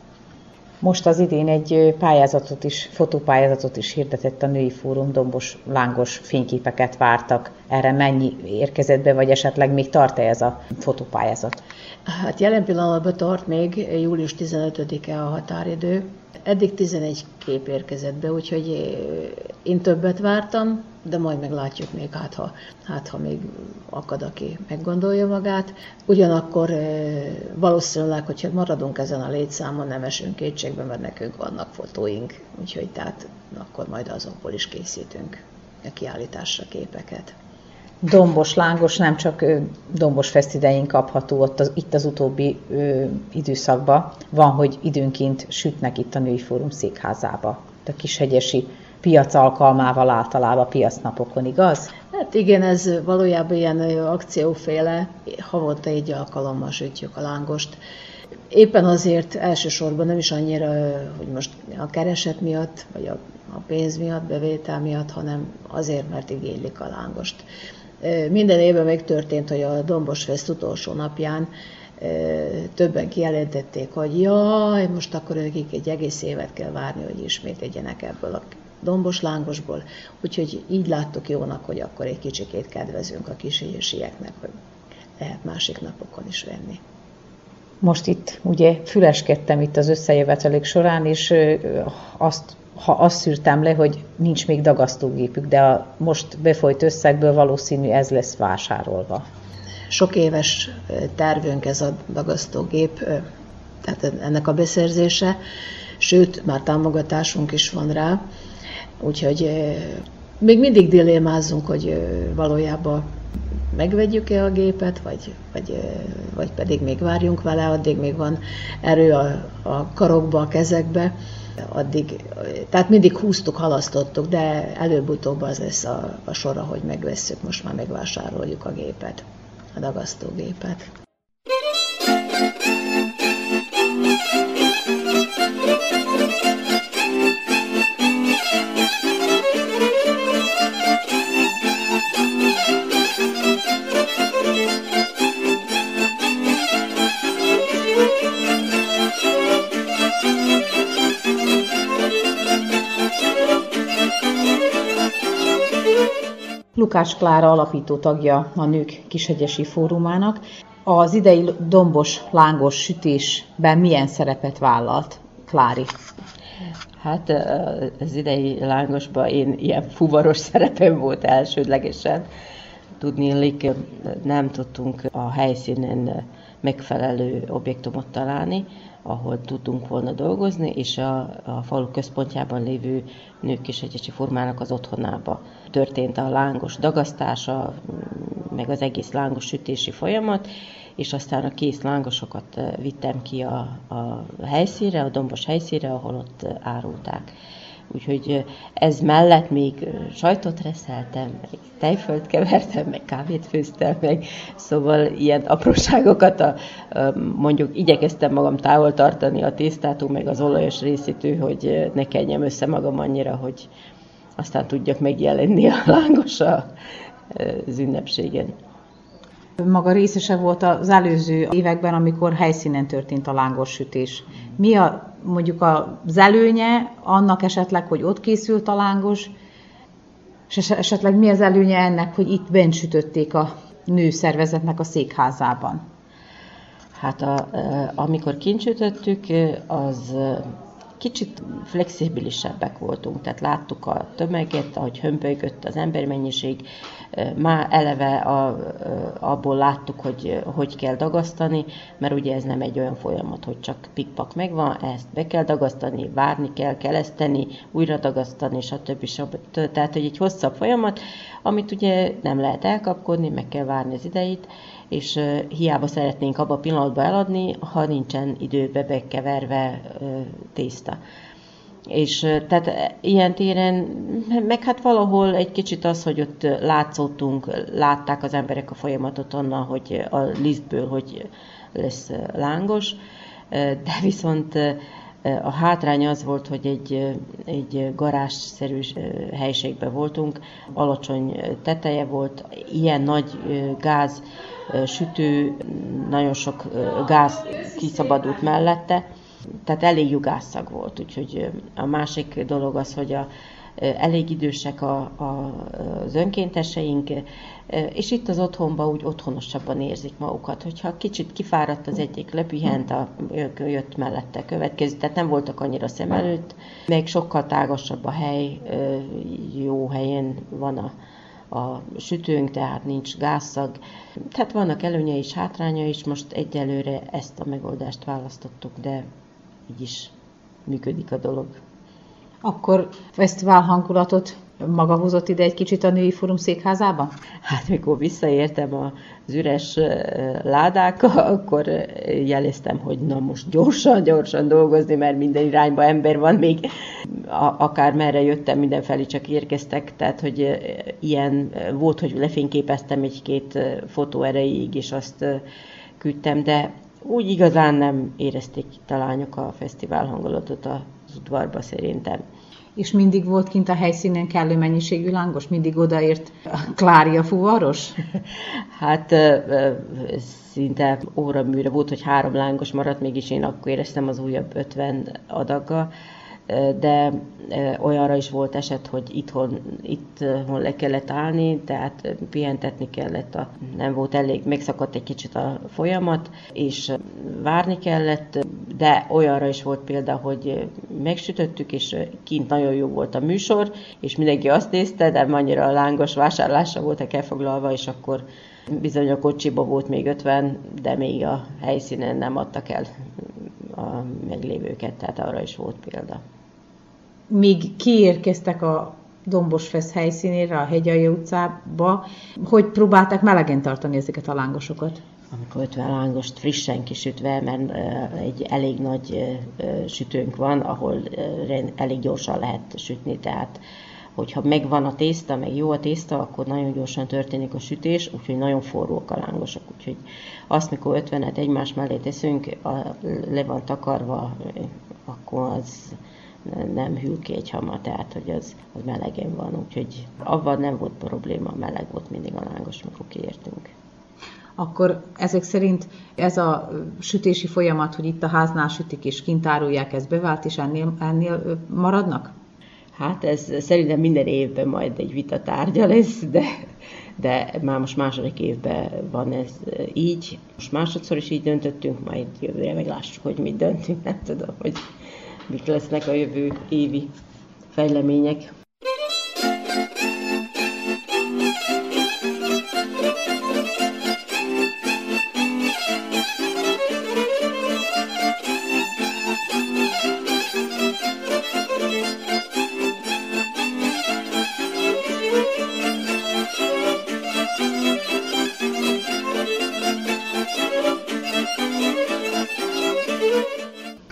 Most az idén egy pályázatot is, fotópályázatot is hirdetett a Női Fórum, dombos, lángos fényképeket vártak. Erre mennyi érkezett be, vagy esetleg még tart-e ez a fotópályázat? Hát jelen pillanatban tart még, július 15-e a határidő. Eddig 11 kép érkezett be, úgyhogy én többet vártam, de majd meglátjuk még, hát ha, hát ha még akad, aki meggondolja magát. Ugyanakkor valószínűleg, hogyha maradunk ezen a létszámon, nem esünk kétségbe, mert nekünk vannak fotóink, úgyhogy tehát akkor majd azokból is készítünk a kiállításra képeket dombos, lángos, nem csak dombos fesztidein kapható ott az, itt az utóbbi ö, időszakban. Van, hogy időnként sütnek itt a Női Fórum székházába. A Kishegyesi piac alkalmával általában piacnapokon, igaz? Hát igen, ez valójában ilyen akcióféle, havonta egy alkalommal sütjük a lángost. Éppen azért elsősorban nem is annyira, hogy most a kereset miatt, vagy a, a pénz miatt, bevétel miatt, hanem azért, mert igénylik a lángost. Minden évben megtörtént, hogy a Dombos Fest utolsó napján többen kijelentették, hogy jaj, most akkor nekik egy egész évet kell várni, hogy ismét egyenek ebből a dombos lángosból. Úgyhogy így láttuk jónak, hogy akkor egy kicsikét kedvezünk a kisegyesieknek, hogy lehet másik napokon is venni. Most itt ugye füleskedtem itt az összejövetelék során, és azt ha azt szűrtem le, hogy nincs még dagasztógépük, de a most befolyt összegből valószínű ez lesz vásárolva. Sok éves tervünk ez a dagasztógép, tehát ennek a beszerzése, sőt, már támogatásunk is van rá, úgyhogy még mindig dilémázunk, hogy valójában megvegyük-e a gépet, vagy, vagy, vagy pedig még várjunk vele, addig még van erő a, a karokba, a kezekbe, addig, tehát mindig húztuk, halasztottuk, de előbb-utóbb az lesz a, a sora, hogy megvesszük, most már megvásároljuk a gépet, a dagasztógépet. Lukács Klára alapító tagja a Nők Kishegyesi Fórumának. Az idei dombos lángos sütésben milyen szerepet vállalt Klári? Hát az idei lángosban én ilyen fuvaros szerepem volt elsődlegesen. Tudni, nem tudtunk a helyszínen megfelelő objektumot találni, ahol tudtunk volna dolgozni, és a, a falu központjában lévő nők és egyesi formának az otthonába történt a lángos dagasztása, meg az egész lángos sütési folyamat, és aztán a kész lángosokat vittem ki a, a helyszínre, a dombos helyszínre, ahol ott árulták. Úgyhogy ez mellett még sajtot reszeltem, meg tejfölt kevertem, meg kávét főztem, meg szóval ilyen apróságokat, a, mondjuk igyekeztem magam távol tartani a tésztától, meg az olajos részítő, hogy ne kenjem össze magam annyira, hogy aztán tudjak megjelenni a lángos az ünnepségen. Maga részese volt az előző években, amikor helyszínen történt a lángos sütés. Mi a mondjuk az előnye annak esetleg, hogy ott készült a lángos, és esetleg mi az előnye ennek, hogy itt bent sütötték a nőszervezetnek a székházában? Hát a, amikor kincsütöttük, az kicsit flexibilisebbek voltunk, tehát láttuk a tömeget, ahogy hömpölygött az embermennyiség, már eleve a, abból láttuk, hogy hogy kell dagasztani, mert ugye ez nem egy olyan folyamat, hogy csak pikpak megvan, ezt be kell dagasztani, várni kell, keleszteni, újra dagasztani, stb. stb. Tehát, hogy egy hosszabb folyamat, amit ugye nem lehet elkapkodni, meg kell várni az idejét, és hiába szeretnénk abba a pillanatban eladni, ha nincsen időbe bekeverve tészta. És tehát ilyen téren, meg hát valahol egy kicsit az, hogy ott látszottunk, látták az emberek a folyamatot onnan, hogy a lisztből, hogy lesz lángos, de viszont a hátrány az volt, hogy egy, egy garázsszerű helységben voltunk, alacsony teteje volt, ilyen nagy gáz sütő, nagyon sok gáz kiszabadult mellette, tehát elég jugásszag volt, úgyhogy a másik dolog az, hogy a elég idősek a, a, az önkénteseink, és itt az otthonban úgy otthonosabban érzik magukat. Hogyha kicsit kifáradt az egyik, lepihent, a, jött mellette következő, tehát nem voltak annyira szem előtt, meg sokkal tágasabb a hely, jó helyen van a, a sütőnk, tehát nincs gázszag. Tehát vannak előnye és hátránya is, most egyelőre ezt a megoldást választottuk, de így is működik a dolog. Akkor fesztivál hangulatot maga hozott ide egy kicsit a női fórum székházában? Hát mikor visszaértem az üres ládákkal, akkor jeleztem, hogy na most gyorsan, gyorsan dolgozni, mert minden irányba ember van, még akár merre jöttem, mindenfelé csak érkeztek, tehát hogy ilyen volt, hogy lefényképeztem egy-két fotó erejéig, és azt küldtem, de úgy igazán nem érezték a lányok a fesztivál hangulatot az udvarba szerintem és mindig volt kint a helyszínen kellő mennyiségű lángos? Mindig odaért a Klária fuvaros? Hát szinte óraműre volt, hogy három lángos maradt, mégis én akkor éreztem az újabb 50 adaggal de olyanra is volt eset, hogy itthon, itthon le kellett állni, tehát pihentetni kellett, a, nem volt elég, megszakadt egy kicsit a folyamat, és várni kellett, de olyanra is volt példa, hogy megsütöttük, és kint nagyon jó volt a műsor, és mindenki azt nézte, de annyira a lángos vásárlásra voltak elfoglalva, és akkor bizony a kocsiba volt még 50, de még a helyszínen nem adtak el a meglévőket, tehát arra is volt példa míg kiérkeztek a Dombosfesz helyszínére, a Hegyalja utcába, hogy próbálták melegen tartani ezeket a lángosokat? Amikor 50 lángost frissen kisütve, mert egy elég nagy sütőnk van, ahol elég gyorsan lehet sütni, tehát hogyha megvan a tészta, meg jó a tészta, akkor nagyon gyorsan történik a sütés, úgyhogy nagyon forrók a lángosok. Úgyhogy azt, mikor 50-et egymás mellé teszünk, a, le van takarva, akkor az nem hűl ki egy hama, tehát hogy az, az melegen van, úgyhogy avval nem volt probléma, meleg volt mindig a lángos, mikor kiértünk. Akkor ezek szerint ez a sütési folyamat, hogy itt a háznál sütik és kint árulják, ez bevált, és ennél, ennél maradnak? Hát ez szerintem minden évben majd egy vita tárgya lesz, de, de már most második évben van ez így. Most másodszor is így döntöttünk, majd jövőre meglássuk, hogy mit döntünk, nem tudom, hogy mik lesznek a jövő évi fejlemények.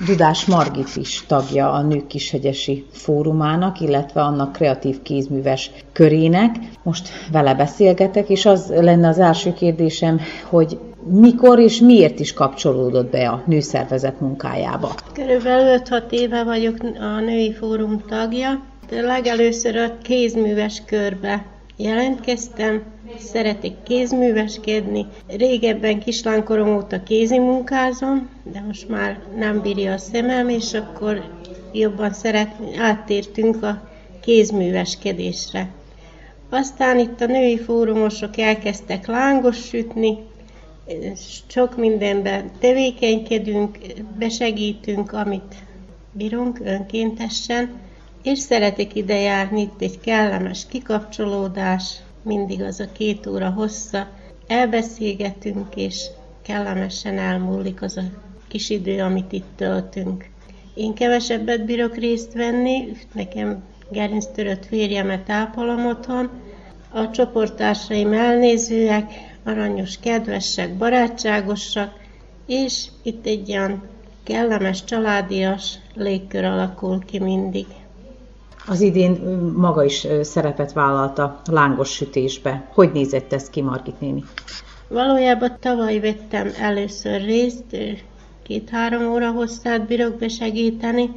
Dudás Margit is tagja a Nők Kishegyesi Fórumának, illetve annak kreatív kézműves körének. Most vele beszélgetek, és az lenne az első kérdésem, hogy mikor és miért is kapcsolódott be a nőszervezet munkájába? Körülbelül 5-6 éve vagyok a Női Fórum tagja, legelőször a kézműves körbe jelentkeztem, szeretek kézműveskedni. Régebben kislánykorom óta kézi munkázom, de most már nem bírja a szemem, és akkor jobban szeret, áttértünk a kézműveskedésre. Aztán itt a női fórumosok elkezdtek lángos sütni, sok mindenben tevékenykedünk, besegítünk, amit bírunk önkéntesen, és szeretek ide járni, itt egy kellemes kikapcsolódás, mindig az a két óra hossza, elbeszélgetünk, és kellemesen elmúlik az a kis idő, amit itt töltünk. Én kevesebbet bírok részt venni, nekem gerinctörött férjemet ápolom otthon, a csoporttársaim elnézőek, aranyos, kedvesek, barátságosak, és itt egy olyan kellemes, családias légkör alakul ki mindig. Az idén maga is szerepet vállalt a lángos sütésbe. Hogy nézett ez ki, Margit néni? Valójában tavaly vettem először részt, két-három óra hosszát bírok besegíteni.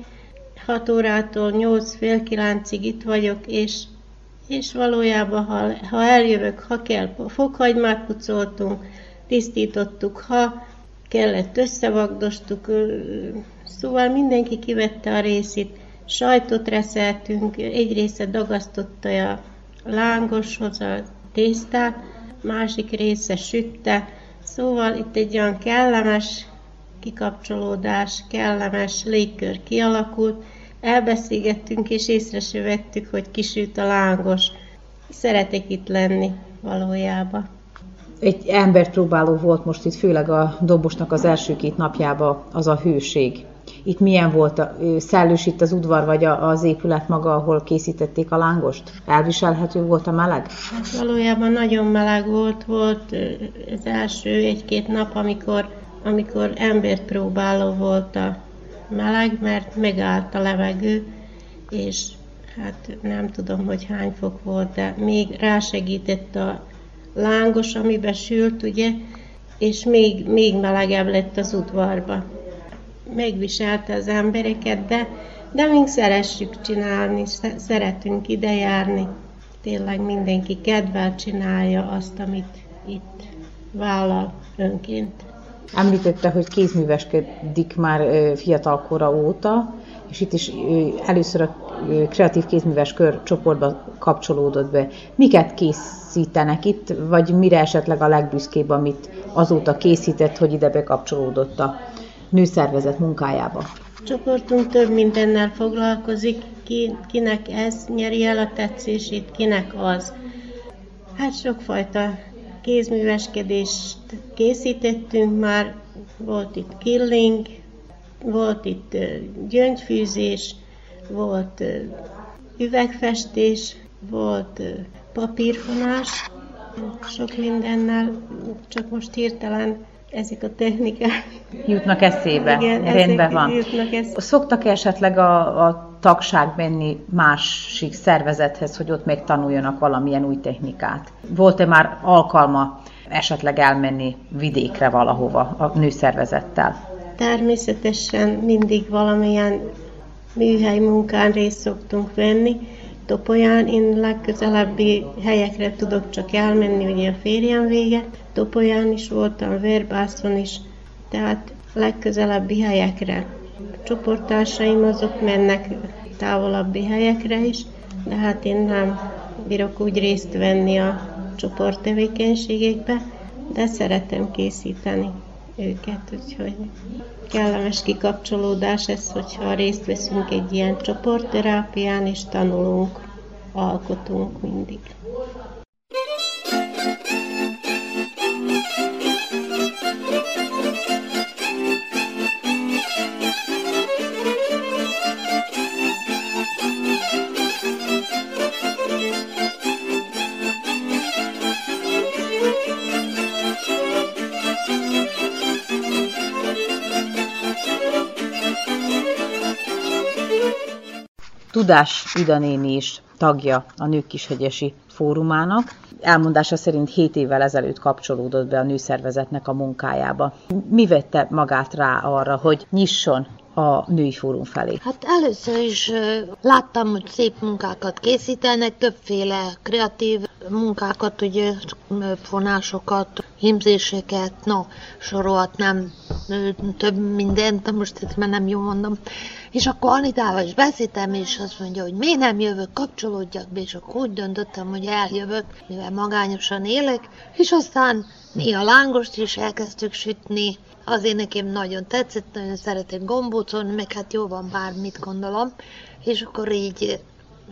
Hat órától nyolc fél kilencig itt vagyok, és, és valójában, ha, ha eljövök, ha kell, fokhagymát pucoltunk, tisztítottuk, ha kellett, összevagdostuk, szóval mindenki kivette a részét, sajtot reszeltünk, egy része dagasztotta a lángoshoz a tésztát, másik része sütte, szóval itt egy olyan kellemes kikapcsolódás, kellemes légkör kialakult, elbeszélgettünk és észre se vettük, hogy kisült a lángos. Szeretek itt lenni valójában. Egy emberpróbáló volt most itt, főleg a dobosnak az első két napjában az a hőség. Itt milyen volt? A, szellős itt az udvar, vagy az épület maga, ahol készítették a lángost? Elviselhető volt a meleg? Hát valójában nagyon meleg volt, volt az első egy-két nap, amikor, amikor embert próbáló volt a meleg, mert megállt a levegő, és hát nem tudom, hogy hány fok volt, de még rásegített a lángos, amiben sült, ugye, és még, még melegebb lett az udvarba. Megviselte az embereket, de, de mink szeressük csinálni, szeretünk ide járni. Tényleg mindenki kedvel csinálja azt, amit itt vállal önként. Említette, hogy kézműveskedik már fiatalkora óta, és itt is először a kreatív kézműves kör csoportba kapcsolódott be. Miket készítenek itt, vagy mire esetleg a legbüszkébb, amit azóta készített, hogy ide bekapcsolódott a nőszervezet munkájába? A csoportunk több mindennel foglalkozik, ki, kinek ez nyeri el a tetszését, kinek az. Hát sokfajta kézműveskedést készítettünk már, volt itt killing, volt itt gyöngyfűzés, volt üvegfestés, volt papírfonás, sok mindennel, csak most hirtelen ezek a technikák. Jutnak eszébe, Igen, rendben van. Jutnak eszébe. Szoktak esetleg a, a tagság menni másik szervezethez, hogy ott még tanuljanak valamilyen új technikát? Volt-e már alkalma esetleg elmenni vidékre valahova a nőszervezettel? Természetesen mindig valamilyen műhely munkán részt szoktunk venni. Topolyán én legközelebbi helyekre tudok csak elmenni, ugye a férjem vége. Topolyán is voltam, Verbászon is, tehát legközelebbi helyekre. A csoporttársaim azok mennek távolabbi helyekre is, de hát én nem bírok úgy részt venni a csoporttevékenységekbe, de szeretem készíteni őket, úgyhogy kellemes kikapcsolódás ez, hogyha részt veszünk egy ilyen csoportterápián, és tanulunk, alkotunk mindig. Tudás Ida is tagja a Nők Kishegyesi Fórumának. Elmondása szerint 7 évvel ezelőtt kapcsolódott be a nőszervezetnek a munkájába. Mi vette magát rá arra, hogy nyisson a női fórum felé? Hát először is láttam, hogy szép munkákat készítenek, többféle kreatív munkákat, ugye fonásokat, himzéseket, no, sorolhatnám több mindent, most ezt már nem jól mondom. És akkor Anitával is beszéltem, és azt mondja, hogy miért nem jövök, kapcsolódjak be, és akkor úgy döntöttem, hogy eljövök, mivel magányosan élek, és aztán néha lángost is elkezdtük sütni, azért nekem nagyon tetszett, nagyon szeretem gombócon, meg hát jó van bármit gondolom, és akkor így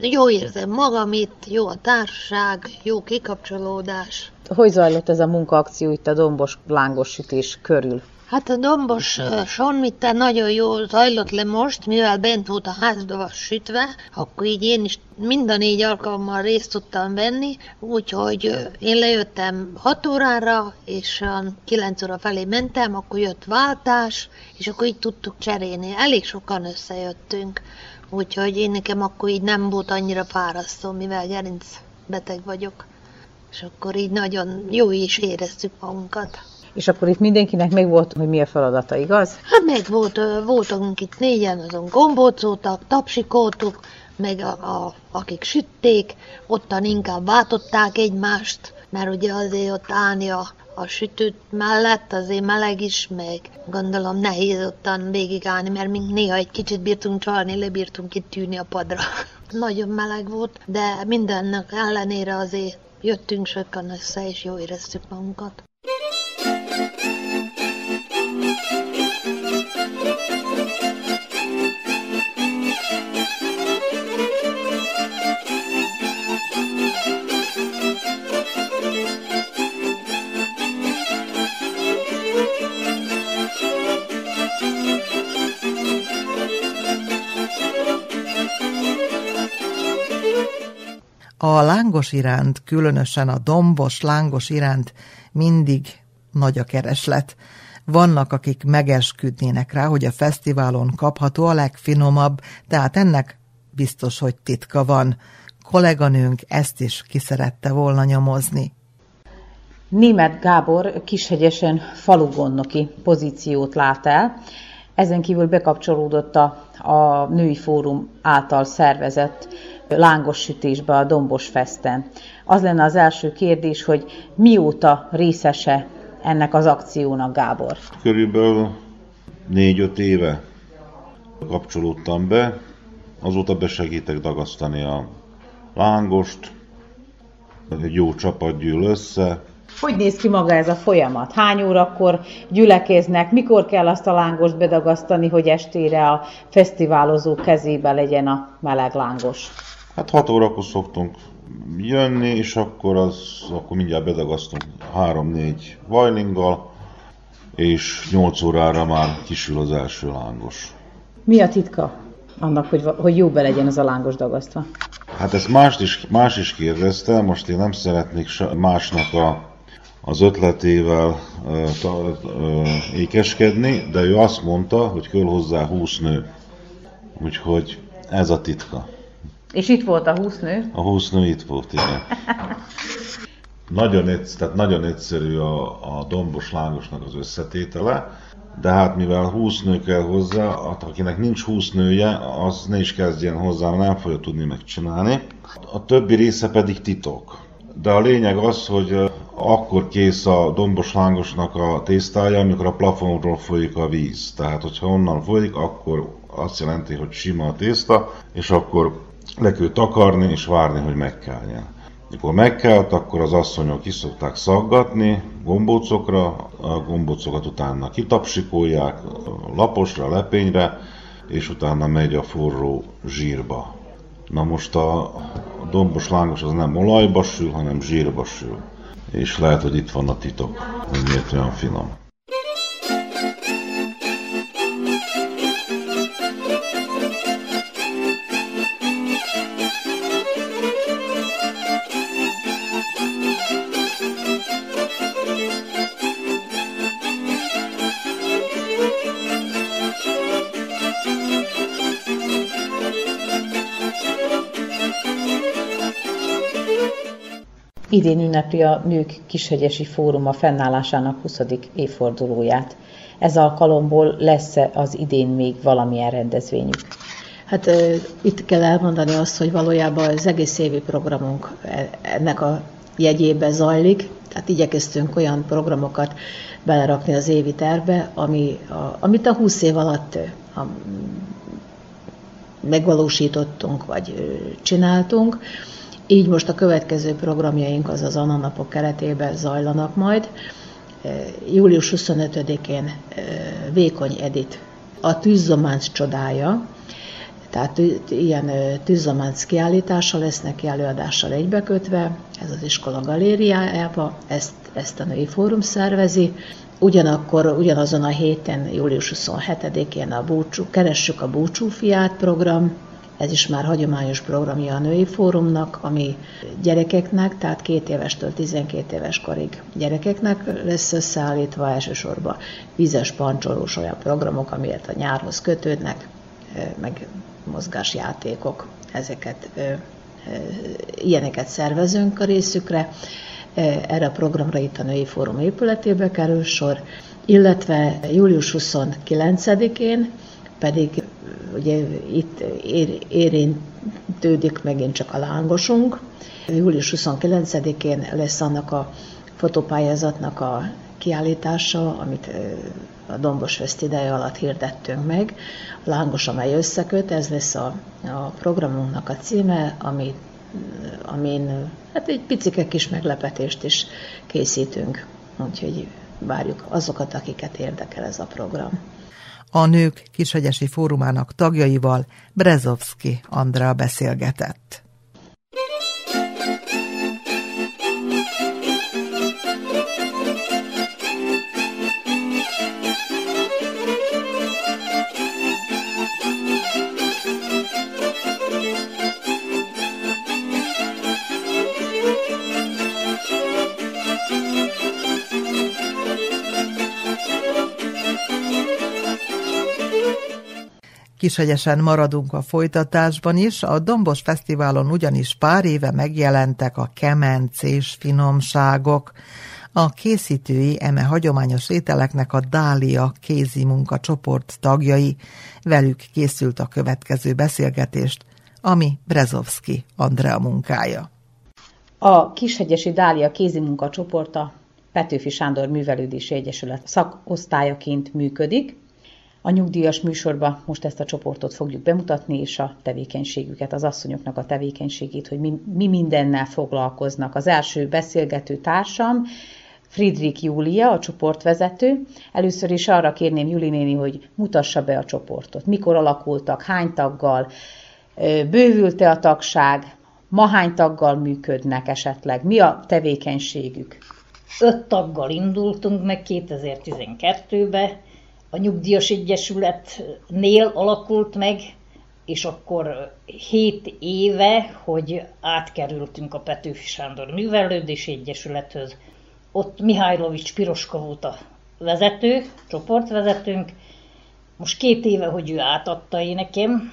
jó érzem magam itt, jó a társaság, jó kikapcsolódás. Hogy zajlott ez a munkaakció itt a dombos lángos sütés körül? Hát a dombos sonmitte nagyon jól zajlott le most, mivel bent volt a házba sütve, akkor így én is mind a négy alkalommal részt tudtam venni, úgyhogy én lejöttem 6 órára, és 9 óra felé mentem, akkor jött váltás, és akkor így tudtuk cserélni. Elég sokan összejöttünk, úgyhogy én nekem akkor így nem volt annyira fárasztó, mivel gerinc vagyok. És akkor így nagyon jó is éreztük magunkat. És akkor itt mindenkinek meg volt, hogy mi a feladata, igaz? Hát meg volt, voltunk itt négyen, azon gombócoltak, tapsikoltuk, meg a, a, akik sütték, ottan inkább váltották egymást, mert ugye azért ott állni a, a sütőt mellett azért meleg is, meg gondolom nehéz ottan végigállni, mert mink néha egy kicsit bírtunk csalni, lebírtunk itt tűni a padra. Nagyon meleg volt, de mindennek ellenére azért jöttünk sokan össze, és jó éreztük magunkat. A lángos iránt, különösen a dombos lángos iránt mindig nagy a kereslet. Vannak, akik megesküdnének rá, hogy a fesztiválon kapható a legfinomabb, tehát ennek biztos, hogy titka van. Kolléganőnk ezt is kiszerette volna nyomozni. Német Gábor kishegyesen falugonnoki pozíciót lát el, ezen kívül bekapcsolódott a, a Női Fórum által szervezett lángos sütésbe a Dombos Festen. Az lenne az első kérdés, hogy mióta részese ennek az akciónak, Gábor? Körülbelül négy-öt éve kapcsolódtam be, azóta besegítek dagasztani a lángost, egy jó csapat gyűl össze, hogy néz ki maga ez a folyamat? Hány órakor gyülekeznek? Mikor kell azt a lángost bedagasztani, hogy estére a fesztiválozó kezébe legyen a meleg lángos? Hát 6 órakor szoktunk jönni, és akkor, az, akkor mindjárt bedagasztunk 3-4 vajlinggal, és 8 órára már kisül az első lángos. Mi a titka annak, hogy, hogy jó be legyen ez a lángos dagasztva? Hát ezt más is, más is kérdezte, most én nem szeretnék másnak a, az ötletével uh, ta, uh, ékeskedni, de ő azt mondta, hogy kell hozzá 20 nő. Úgyhogy ez a titka. És itt volt a 20 nő? A 20 nő itt volt, igen. nagyon, egyszerű, tehát nagyon egyszerű a, a dombos lángosnak az összetétele, de hát mivel 20 nő kell hozzá, akinek nincs 20 nője, az ne is kezdjen hozzá, nem fogja tudni megcsinálni. A többi része pedig titok. De a lényeg az, hogy akkor kész a dombos lángosnak a tésztája, amikor a plafonról folyik a víz. Tehát, hogyha onnan folyik, akkor azt jelenti, hogy sima a tészta, és akkor le kell takarni és várni, hogy megkeljen. Mikor megkelt, akkor az asszonyok ki szokták szaggatni gombócokra, a gombócokat utána kitapsikolják laposra, lepényre, és utána megy a forró zsírba. Na most a dombos lángos az nem olajba sül, hanem zsírba sül. És lehet, hogy itt van a titok, hogy miért olyan finom. Idén ünnepli a Nők Kishegyesi Fóruma fennállásának 20. évfordulóját. Ez alkalomból lesz -e az idén még valamilyen rendezvényük? Hát itt kell elmondani azt, hogy valójában az egész évi programunk e, ennek a jegyébe zajlik, tehát igyekeztünk olyan programokat belerakni az évi tervbe, ami a, amit a 20 év alatt a, megvalósítottunk, vagy csináltunk. Így most a következő programjaink az az Ananapok keretében zajlanak majd. Július 25-én Vékony Edit, a tűzzománc csodája, tehát ilyen tűzzománc kiállítása lesz neki előadással egybekötve, ez az iskola galériájába, ezt, ezt a női fórum szervezi. Ugyanakkor, ugyanazon a héten, július 27-én a búcsú, Keressük a búcsúfiát program, ez is már hagyományos programja a női fórumnak, ami gyerekeknek, tehát két évestől 12 éves korig gyerekeknek lesz összeállítva elsősorban vízes pancsolós olyan programok, amiért a nyárhoz kötődnek, meg mozgásjátékok, ezeket ilyeneket szervezünk a részükre. Erre a programra itt a Női Fórum épületébe kerül sor, illetve július 29-én pedig ugye itt ér, érintődik megint csak a lángosunk. Július 29-én lesz annak a fotopályázatnak a kiállítása, amit a Dombos Fest ideje alatt hirdettünk meg. A Lángos, amely összeköt, ez lesz a, a programunknak a címe, amit, amin hát egy picike kis meglepetést is készítünk. Úgyhogy várjuk azokat, akiket érdekel ez a program. A Nők Kishegyesi Fórumának tagjaival Brezovski Andrea beszélgetett. Kishegyesen maradunk a folytatásban is, a Dombos Fesztiválon ugyanis pár éve megjelentek a kemencés finomságok. A készítői eme hagyományos ételeknek a Dália kézi munka csoport tagjai. Velük készült a következő beszélgetést, ami Brezovski Andrea munkája. A Kishegyesi Dália kézi munka csoporta Petőfi Sándor Művelődési Egyesület szakosztályaként működik, a nyugdíjas műsorban most ezt a csoportot fogjuk bemutatni, és a tevékenységüket, az asszonyoknak a tevékenységét, hogy mi, mi mindennel foglalkoznak. Az első beszélgető társam, Friedrich Júlia, a csoportvezető. Először is arra kérném Juli néni, hogy mutassa be a csoportot. Mikor alakultak, hány taggal, bővült-e a tagság, ma hány taggal működnek esetleg, mi a tevékenységük? Öt taggal indultunk meg 2012-ben, a Nyugdíjas Egyesületnél alakult meg, és akkor hét éve, hogy átkerültünk a Petőfi Sándor Művelődési Egyesülethöz. Ott Mihálylovics Piroska volt a vezető, csoportvezetőnk. Most két éve, hogy ő átadta én nekem,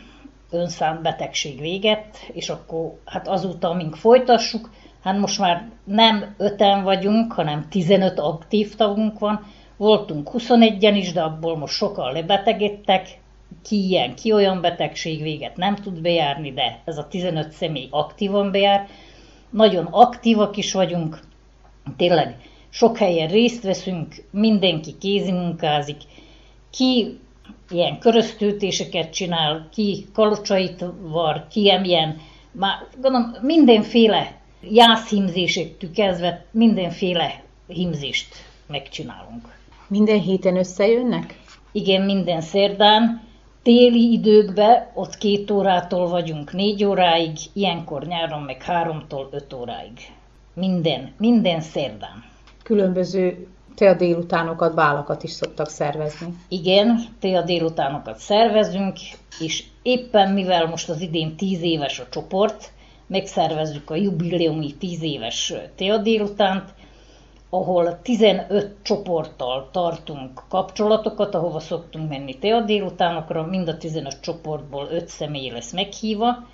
önszám betegség véget, és akkor hát azóta, amink folytassuk, hát most már nem öten vagyunk, hanem 15 aktív tagunk van, Voltunk 21-en is, de abból most sokan lebetegedtek, ki ilyen, ki olyan betegség véget nem tud bejárni, de ez a 15 személy aktívan bejár. Nagyon aktívak is vagyunk, tényleg sok helyen részt veszünk, mindenki kézimunkázik, ki ilyen köröztőtéseket csinál, ki kalocsait var, ki ilyen, már gondolom mindenféle jászhimzésektől kezdve mindenféle himzést megcsinálunk. Minden héten összejönnek? Igen, minden szerdán. Téli időkben ott két órától vagyunk négy óráig, ilyenkor nyáron meg háromtól öt óráig. Minden, minden szerdán. Különböző tea délutánokat, bálakat is szoktak szervezni. Igen, tea délutánokat szervezünk, és éppen mivel most az idén tíz éves a csoport, megszervezzük a jubileumi tíz éves tea délutánt, ahol 15 csoporttal tartunk kapcsolatokat, ahova szoktunk menni tea délutánokra, mind a 15 csoportból 5 személy lesz meghívva,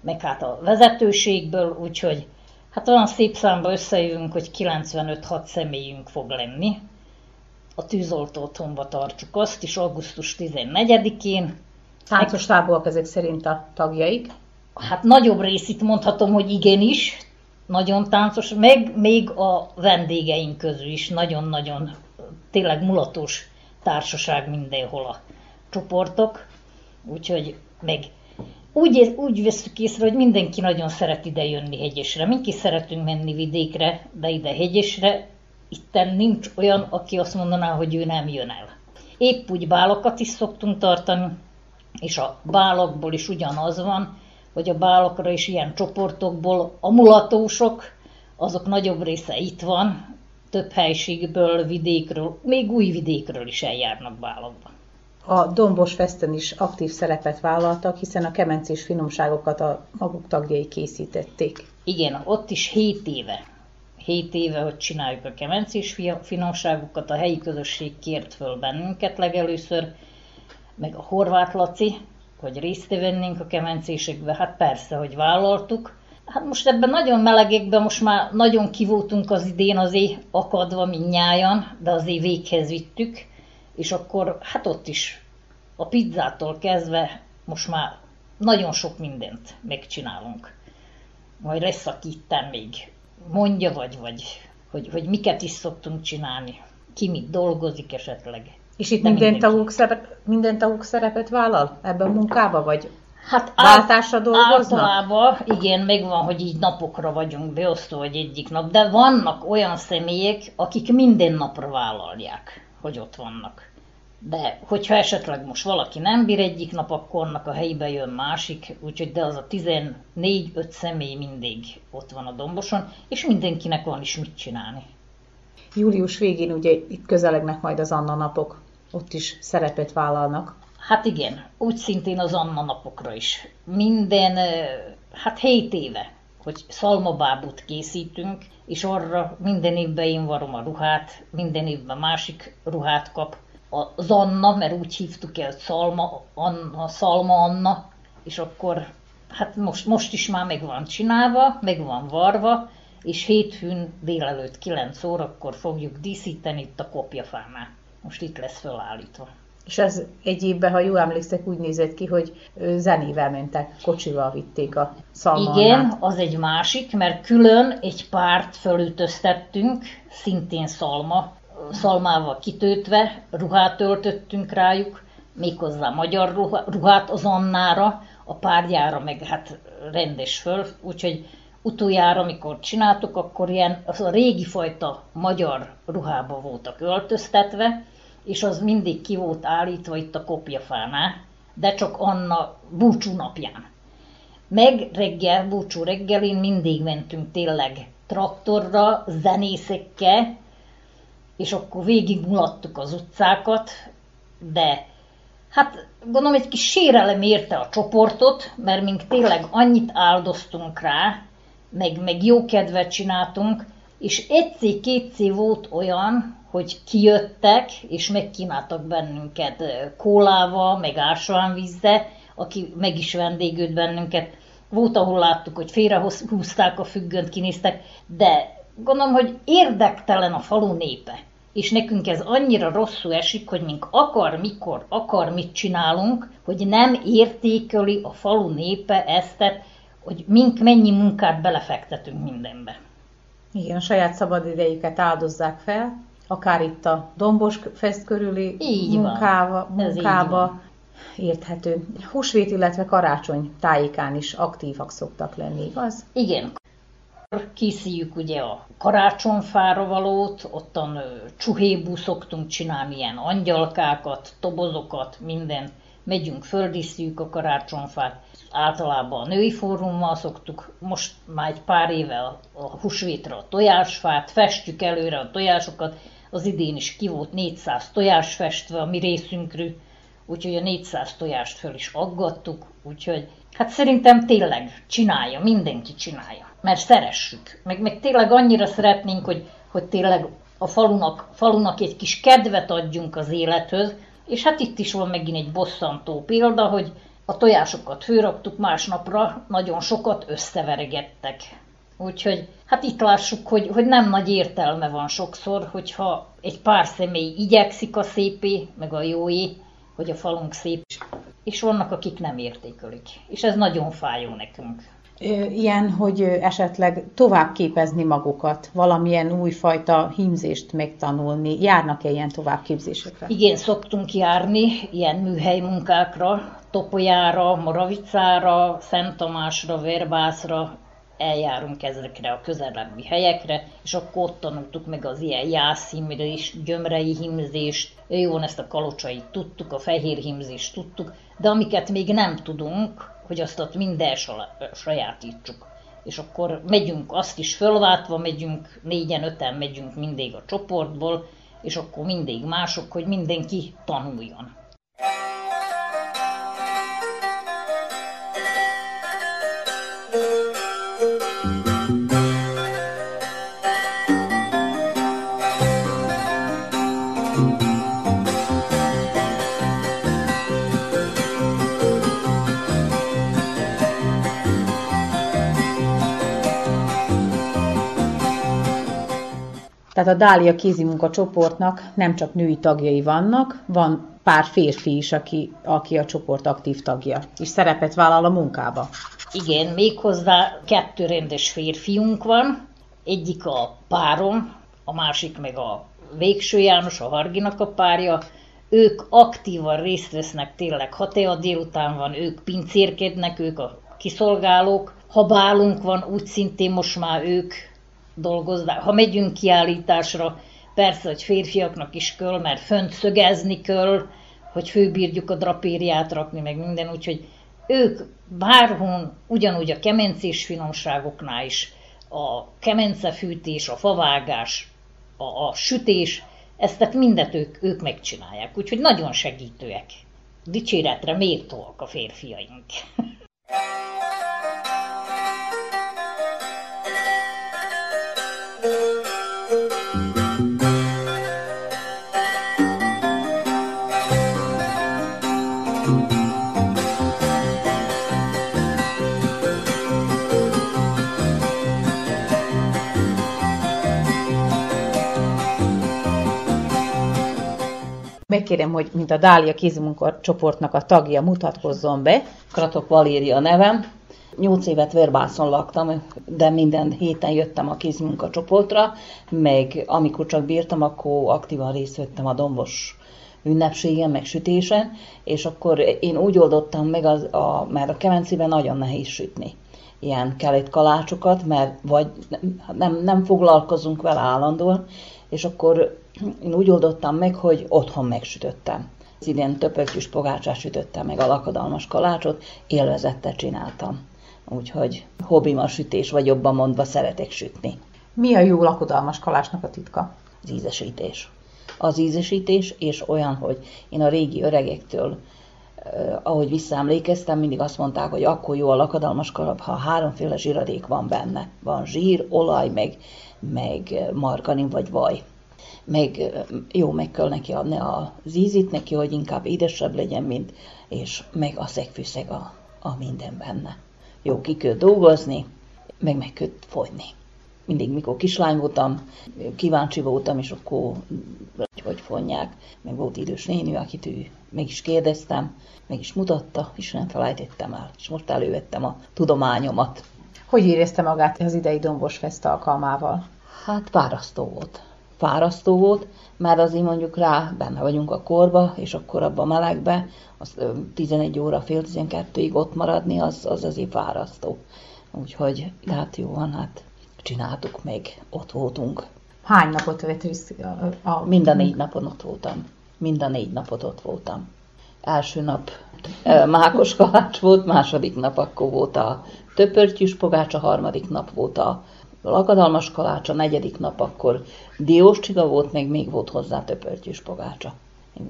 meg hát a vezetőségből, úgyhogy hát olyan szép számba összejövünk, hogy 95-6 személyünk fog lenni. A tűzoltó otthonba tartjuk azt is, augusztus 14-én. Táncos táborok ezek szerint a tagjaik? Hát nagyobb részét mondhatom, hogy igenis, nagyon táncos, meg még a vendégeink közül is nagyon-nagyon tényleg mulatos társaság mindenhol a csoportok, úgyhogy meg úgy, úgy veszük észre, hogy mindenki nagyon szeret ide jönni hegyesre. Minki szeretünk menni vidékre, de ide hegyesre, itten nincs olyan, aki azt mondaná, hogy ő nem jön el. Épp úgy bálokat is szoktunk tartani, és a bálokból is ugyanaz van, hogy a bálokra is ilyen csoportokból a mulatósok, azok nagyobb része itt van, több helységből, vidékről, még új vidékről is eljárnak bálokba. A Dombos Festen is aktív szerepet vállaltak, hiszen a kemencés finomságokat a maguk tagjai készítették. Igen, ott is 7 éve. 7 éve, hogy csináljuk a kemencés finomságokat, a helyi közösség kért föl bennünket legelőször, meg a Horváth Laci, hogy részt vennénk a kemencésekbe, hát persze, hogy vállaltuk. Hát most ebben nagyon melegekben most már nagyon kivultunk az idén azért akadva minnyájan, de azért véghez vittük, és akkor hát ott is a pizzától kezdve most már nagyon sok mindent megcsinálunk. Majd lesz, aki itten még mondja, vagy, vagy hogy, hogy miket is szoktunk csinálni, ki mit dolgozik esetleg. És itt minden taguk, szerep, minden taguk szerepet vállal ebben a munkába, vagy Hát váltásra dolgoznak? Általában igen, megvan, hogy így napokra vagyunk beosztva, vagy egyik nap, de vannak olyan személyek, akik minden napra vállalják, hogy ott vannak. De hogyha esetleg most valaki nem bír egyik nap, akkor annak a helybe jön másik, úgyhogy de az a 14-5 személy mindig ott van a domboson, és mindenkinek van is mit csinálni. Július végén ugye itt közelegnek majd az Anna napok, ott is szerepet vállalnak. Hát igen, úgy szintén az Anna napokra is. Minden, hát 7 éve, hogy szalmabábút készítünk, és arra minden évben én varom a ruhát, minden évben másik ruhát kap. Az Anna, mert úgy hívtuk el, Szalma Anna, Szalma Anna, és akkor hát most, most is már meg van csinálva, meg van varva, és hétfőn délelőtt 9 órakor fogjuk díszíteni itt a kopjafánál. Most itt lesz felállítva. És ez egy évben, ha jól emlékszek, úgy nézett ki, hogy zenével mentek, kocsival vitték a szalmannát. Igen, az egy másik, mert külön egy párt fölütöztettünk, szintén szalma, szalmával kitöltve, ruhát öltöttünk rájuk, méghozzá magyar ruhát az Annára, a párjára meg hát rendes föl, úgyhogy utoljára, amikor csináltuk, akkor ilyen az a régi fajta magyar ruhába voltak öltöztetve, és az mindig ki volt állítva itt a kopjafánál, de csak Anna búcsú napján. Meg reggel, búcsú reggelén mindig mentünk tényleg traktorra, zenészekkel, és akkor végig mulattuk az utcákat, de hát gondolom egy kis sérelem érte a csoportot, mert mink tényleg annyit áldoztunk rá, meg, meg jó kedvet csináltunk, és egyszer-kétszer volt olyan, hogy kijöttek, és megkínáltak bennünket kólával, meg ásványvízzel, aki meg is vendégült bennünket. Volt, ahol láttuk, hogy félrehúzták a függönt, kinéztek, de gondolom, hogy érdektelen a falu népe. És nekünk ez annyira rosszul esik, hogy mink akar, mikor, akar, mit csinálunk, hogy nem értékeli a falu népe ezt, hogy mink mennyi munkát belefektetünk mindenbe. Igen, saját szabadidejüket áldozzák fel, akár itt a Dombos Fest körüli Így munkába, van. munkába érthető. Húsvét, illetve karácsony tájékán is aktívak szoktak lenni, igaz? Igen. Készüljük ugye a karácsonyfára valót, ottan csuhébú szoktunk csinálni ilyen angyalkákat, tobozokat, minden. Megyünk, földíszítjük a karácsonyfát. Általában a női fórummal szoktuk, most már egy pár éve a húsvétra a tojásfát, festjük előre a tojásokat, az idén is ki volt 400 tojás festve a mi részünkről, úgyhogy a 400 tojást föl is aggattuk, úgyhogy hát szerintem tényleg csinálja, mindenki csinálja, mert szeressük. Meg, meg tényleg annyira szeretnénk, hogy, hogy tényleg a falunak, falunak egy kis kedvet adjunk az élethöz, és hát itt is van megint egy bosszantó példa, hogy a tojásokat főraktuk, másnapra nagyon sokat összeveregettek. Úgyhogy hát itt lássuk, hogy, hogy nem nagy értelme van sokszor, hogyha egy pár személy igyekszik a szépé, meg a jóé, hogy a falunk szép, és vannak, akik nem értékelik. És ez nagyon fájó nekünk. Ilyen, hogy esetleg tovább képezni magukat, valamilyen újfajta hímzést megtanulni. Járnak-e ilyen továbbképzésekre? Igen, szoktunk járni ilyen műhely munkákra, Topolyára, Moravicára, Szent Tamásra, Verbászra, eljárunk ezekre a közelebbi helyekre, és akkor ott tanultuk meg az ilyen jászhimzést, gyömrei himzést, jó, ezt a kalocsait tudtuk, a fehér himzést tudtuk, de amiket még nem tudunk, hogy azt ott minden sajátítsuk. És akkor megyünk azt is fölváltva, megyünk, négyen, öten megyünk mindig a csoportból, és akkor mindig mások, hogy mindenki tanuljon. Tehát a Dália kézimunka csoportnak nem csak női tagjai vannak, van pár férfi is, aki, aki a csoport aktív tagja, és szerepet vállal a munkába. Igen, méghozzá kettő rendes férfiunk van, egyik a párom, a másik meg a Végső János, a Harginak a párja, ők aktívan részt vesznek tényleg, ha te a délután van, ők pincérkednek, ők a kiszolgálók, ha bálunk van, úgy szintén most már ők dolgoznak. Ha megyünk kiállításra, persze, hogy férfiaknak is kell, mert fönt szögezni kell, hogy főbírjuk a drapériát rakni, meg minden, úgyhogy ők bárhon, ugyanúgy a kemencés finomságoknál is, a kemencefűtés, a favágás, a, a sütés, ezt mindet ők, ők megcsinálják, úgyhogy nagyon segítőek. Dicséretre méltóak a férfiaink. Megkérem, hogy mint a Dália kézmunka csoportnak a tagja mutatkozzon be. Kratok Valéria nevem. Nyolc évet Verbászon laktam, de minden héten jöttem a kézmunka csoportra, meg amikor csak bírtam, akkor aktívan részt vettem a dombos ünnepségen, meg sütésen, és akkor én úgy oldottam meg, az, a, mert a kemencében nagyon nehéz sütni ilyen kelét kalácsokat, mert vagy nem, nem foglalkozunk vele állandóan, és akkor én úgy oldottam meg, hogy otthon megsütöttem. Az idén töpöktyűs pogácsát sütöttem meg a lakadalmas kalácsot, élvezettel csináltam. Úgyhogy hobbim a sütés, vagy jobban mondva szeretek sütni. Mi a jó lakodalmas kalácsnak a titka? Az ízesítés. Az ízesítés, és olyan, hogy én a régi öregektől ahogy visszaemlékeztem, mindig azt mondták, hogy akkor jó a lakadalmas kalap, ha háromféle zsíradék van benne. Van zsír, olaj, meg, meg margarin vagy vaj meg jó, meg kell neki adni az ízit neki, hogy inkább édesebb legyen, mint, és meg a szegfűszeg a, a minden benne. Jó, ki kell dolgozni, meg meg kell fogyni. Mindig, mikor kislány voltam, kíváncsi voltam, és akkor hogy fonják. Meg volt idős néni, akit ő meg is kérdeztem, meg is mutatta, és nem felejtettem el. És most elővettem a tudományomat. Hogy érezte magát az idei Dombos Fest alkalmával? Hát párasztó volt fárasztó volt, mert azért mondjuk rá benne vagyunk a korba, és akkor abban a melegbe, az 11 óra, fél 12-ig ott maradni, az, az azért fárasztó. Úgyhogy, de hát jó van, hát csináltuk még, ott voltunk. Hány napot vett a, a... Mind a négy napon ott voltam. Mind a négy napot ott voltam. Első nap mákos kalács volt, második nap akkor volt a töpörtyűs pogács, a harmadik nap volt a lakadalmas kalács, a negyedik nap akkor diós csiga volt, meg még volt hozzá töpörtyűs pogácsa.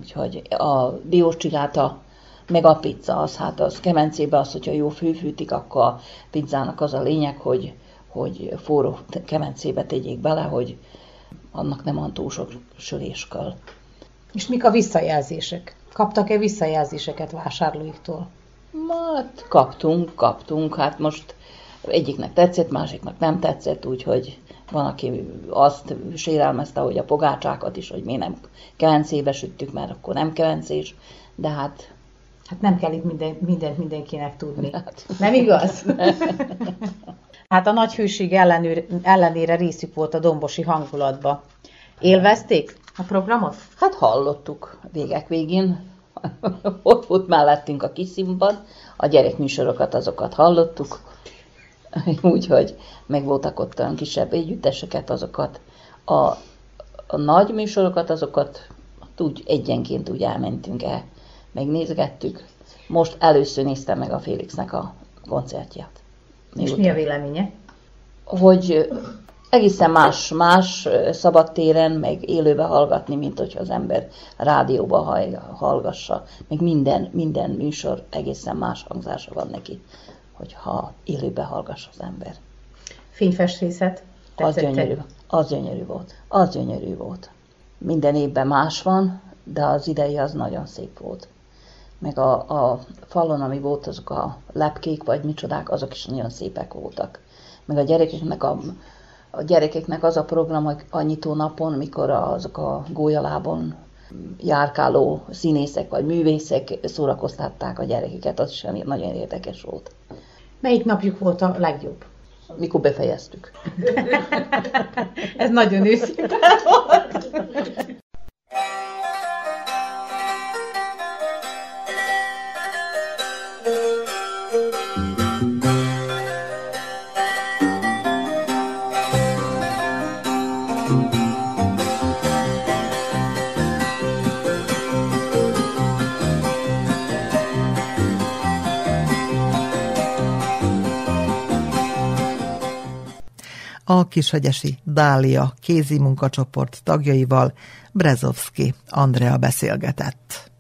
Úgyhogy a diós csigáta, meg a pizza, az hát az kemencébe az, hogyha jó fűfűtik, akkor a pizzának az a lényeg, hogy, hogy forró kemencébe tegyék bele, hogy annak nem van túl sok sörés kell. És mik a visszajelzések? Kaptak-e visszajelzéseket vásárlóiktól? Hát kaptunk, kaptunk. Hát most egyiknek tetszett, másiknak nem tetszett, úgyhogy van, aki azt sérelmezte, hogy a pogácsákat is, hogy mi nem kevencébe süttük, mert akkor nem kevencés, de hát... Hát nem kell itt minden, mindent mindenkinek tudni. Hát. Nem igaz? hát a nagy hűség ellenőr, ellenére részük volt a dombosi hangulatba. Élvezték a programot? Hát hallottuk végek végén. Ott volt mellettünk a kis színpad, a gyerekműsorokat azokat hallottuk, úgyhogy meg voltak ott olyan kisebb együtteseket, azokat a, a nagy műsorokat, azokat úgy egyenként úgy elmentünk el, megnézgettük. Most először néztem meg a Félixnek a koncertját. És után? mi a véleménye? Hogy egészen más, más szabadtéren, meg élőbe hallgatni, mint hogyha az ember rádióba hallgassa. Meg minden, minden műsor egészen más hangzása van neki hogyha élőbe hallgass az ember. Fényfestrészet? Az gyönyörű, az gyönyörű volt. Az gyönyörű volt. Minden évben más van, de az idei az nagyon szép volt. Meg a, a falon, ami volt, azok a lepkék, vagy micsodák, azok is nagyon szépek voltak. Meg a gyerekeknek a, a gyerekeknek az a program, hogy a nyitó napon, mikor azok a gólyalábon járkáló színészek vagy művészek szórakoztatták a gyerekeket, az is nagyon érdekes volt. Melyik napjuk volt a legjobb? mikor befejeztük. Ez nagyon őszinte volt. A Kishegyesi Dália kézi munkacsoport tagjaival Brezovski Andrea beszélgetett.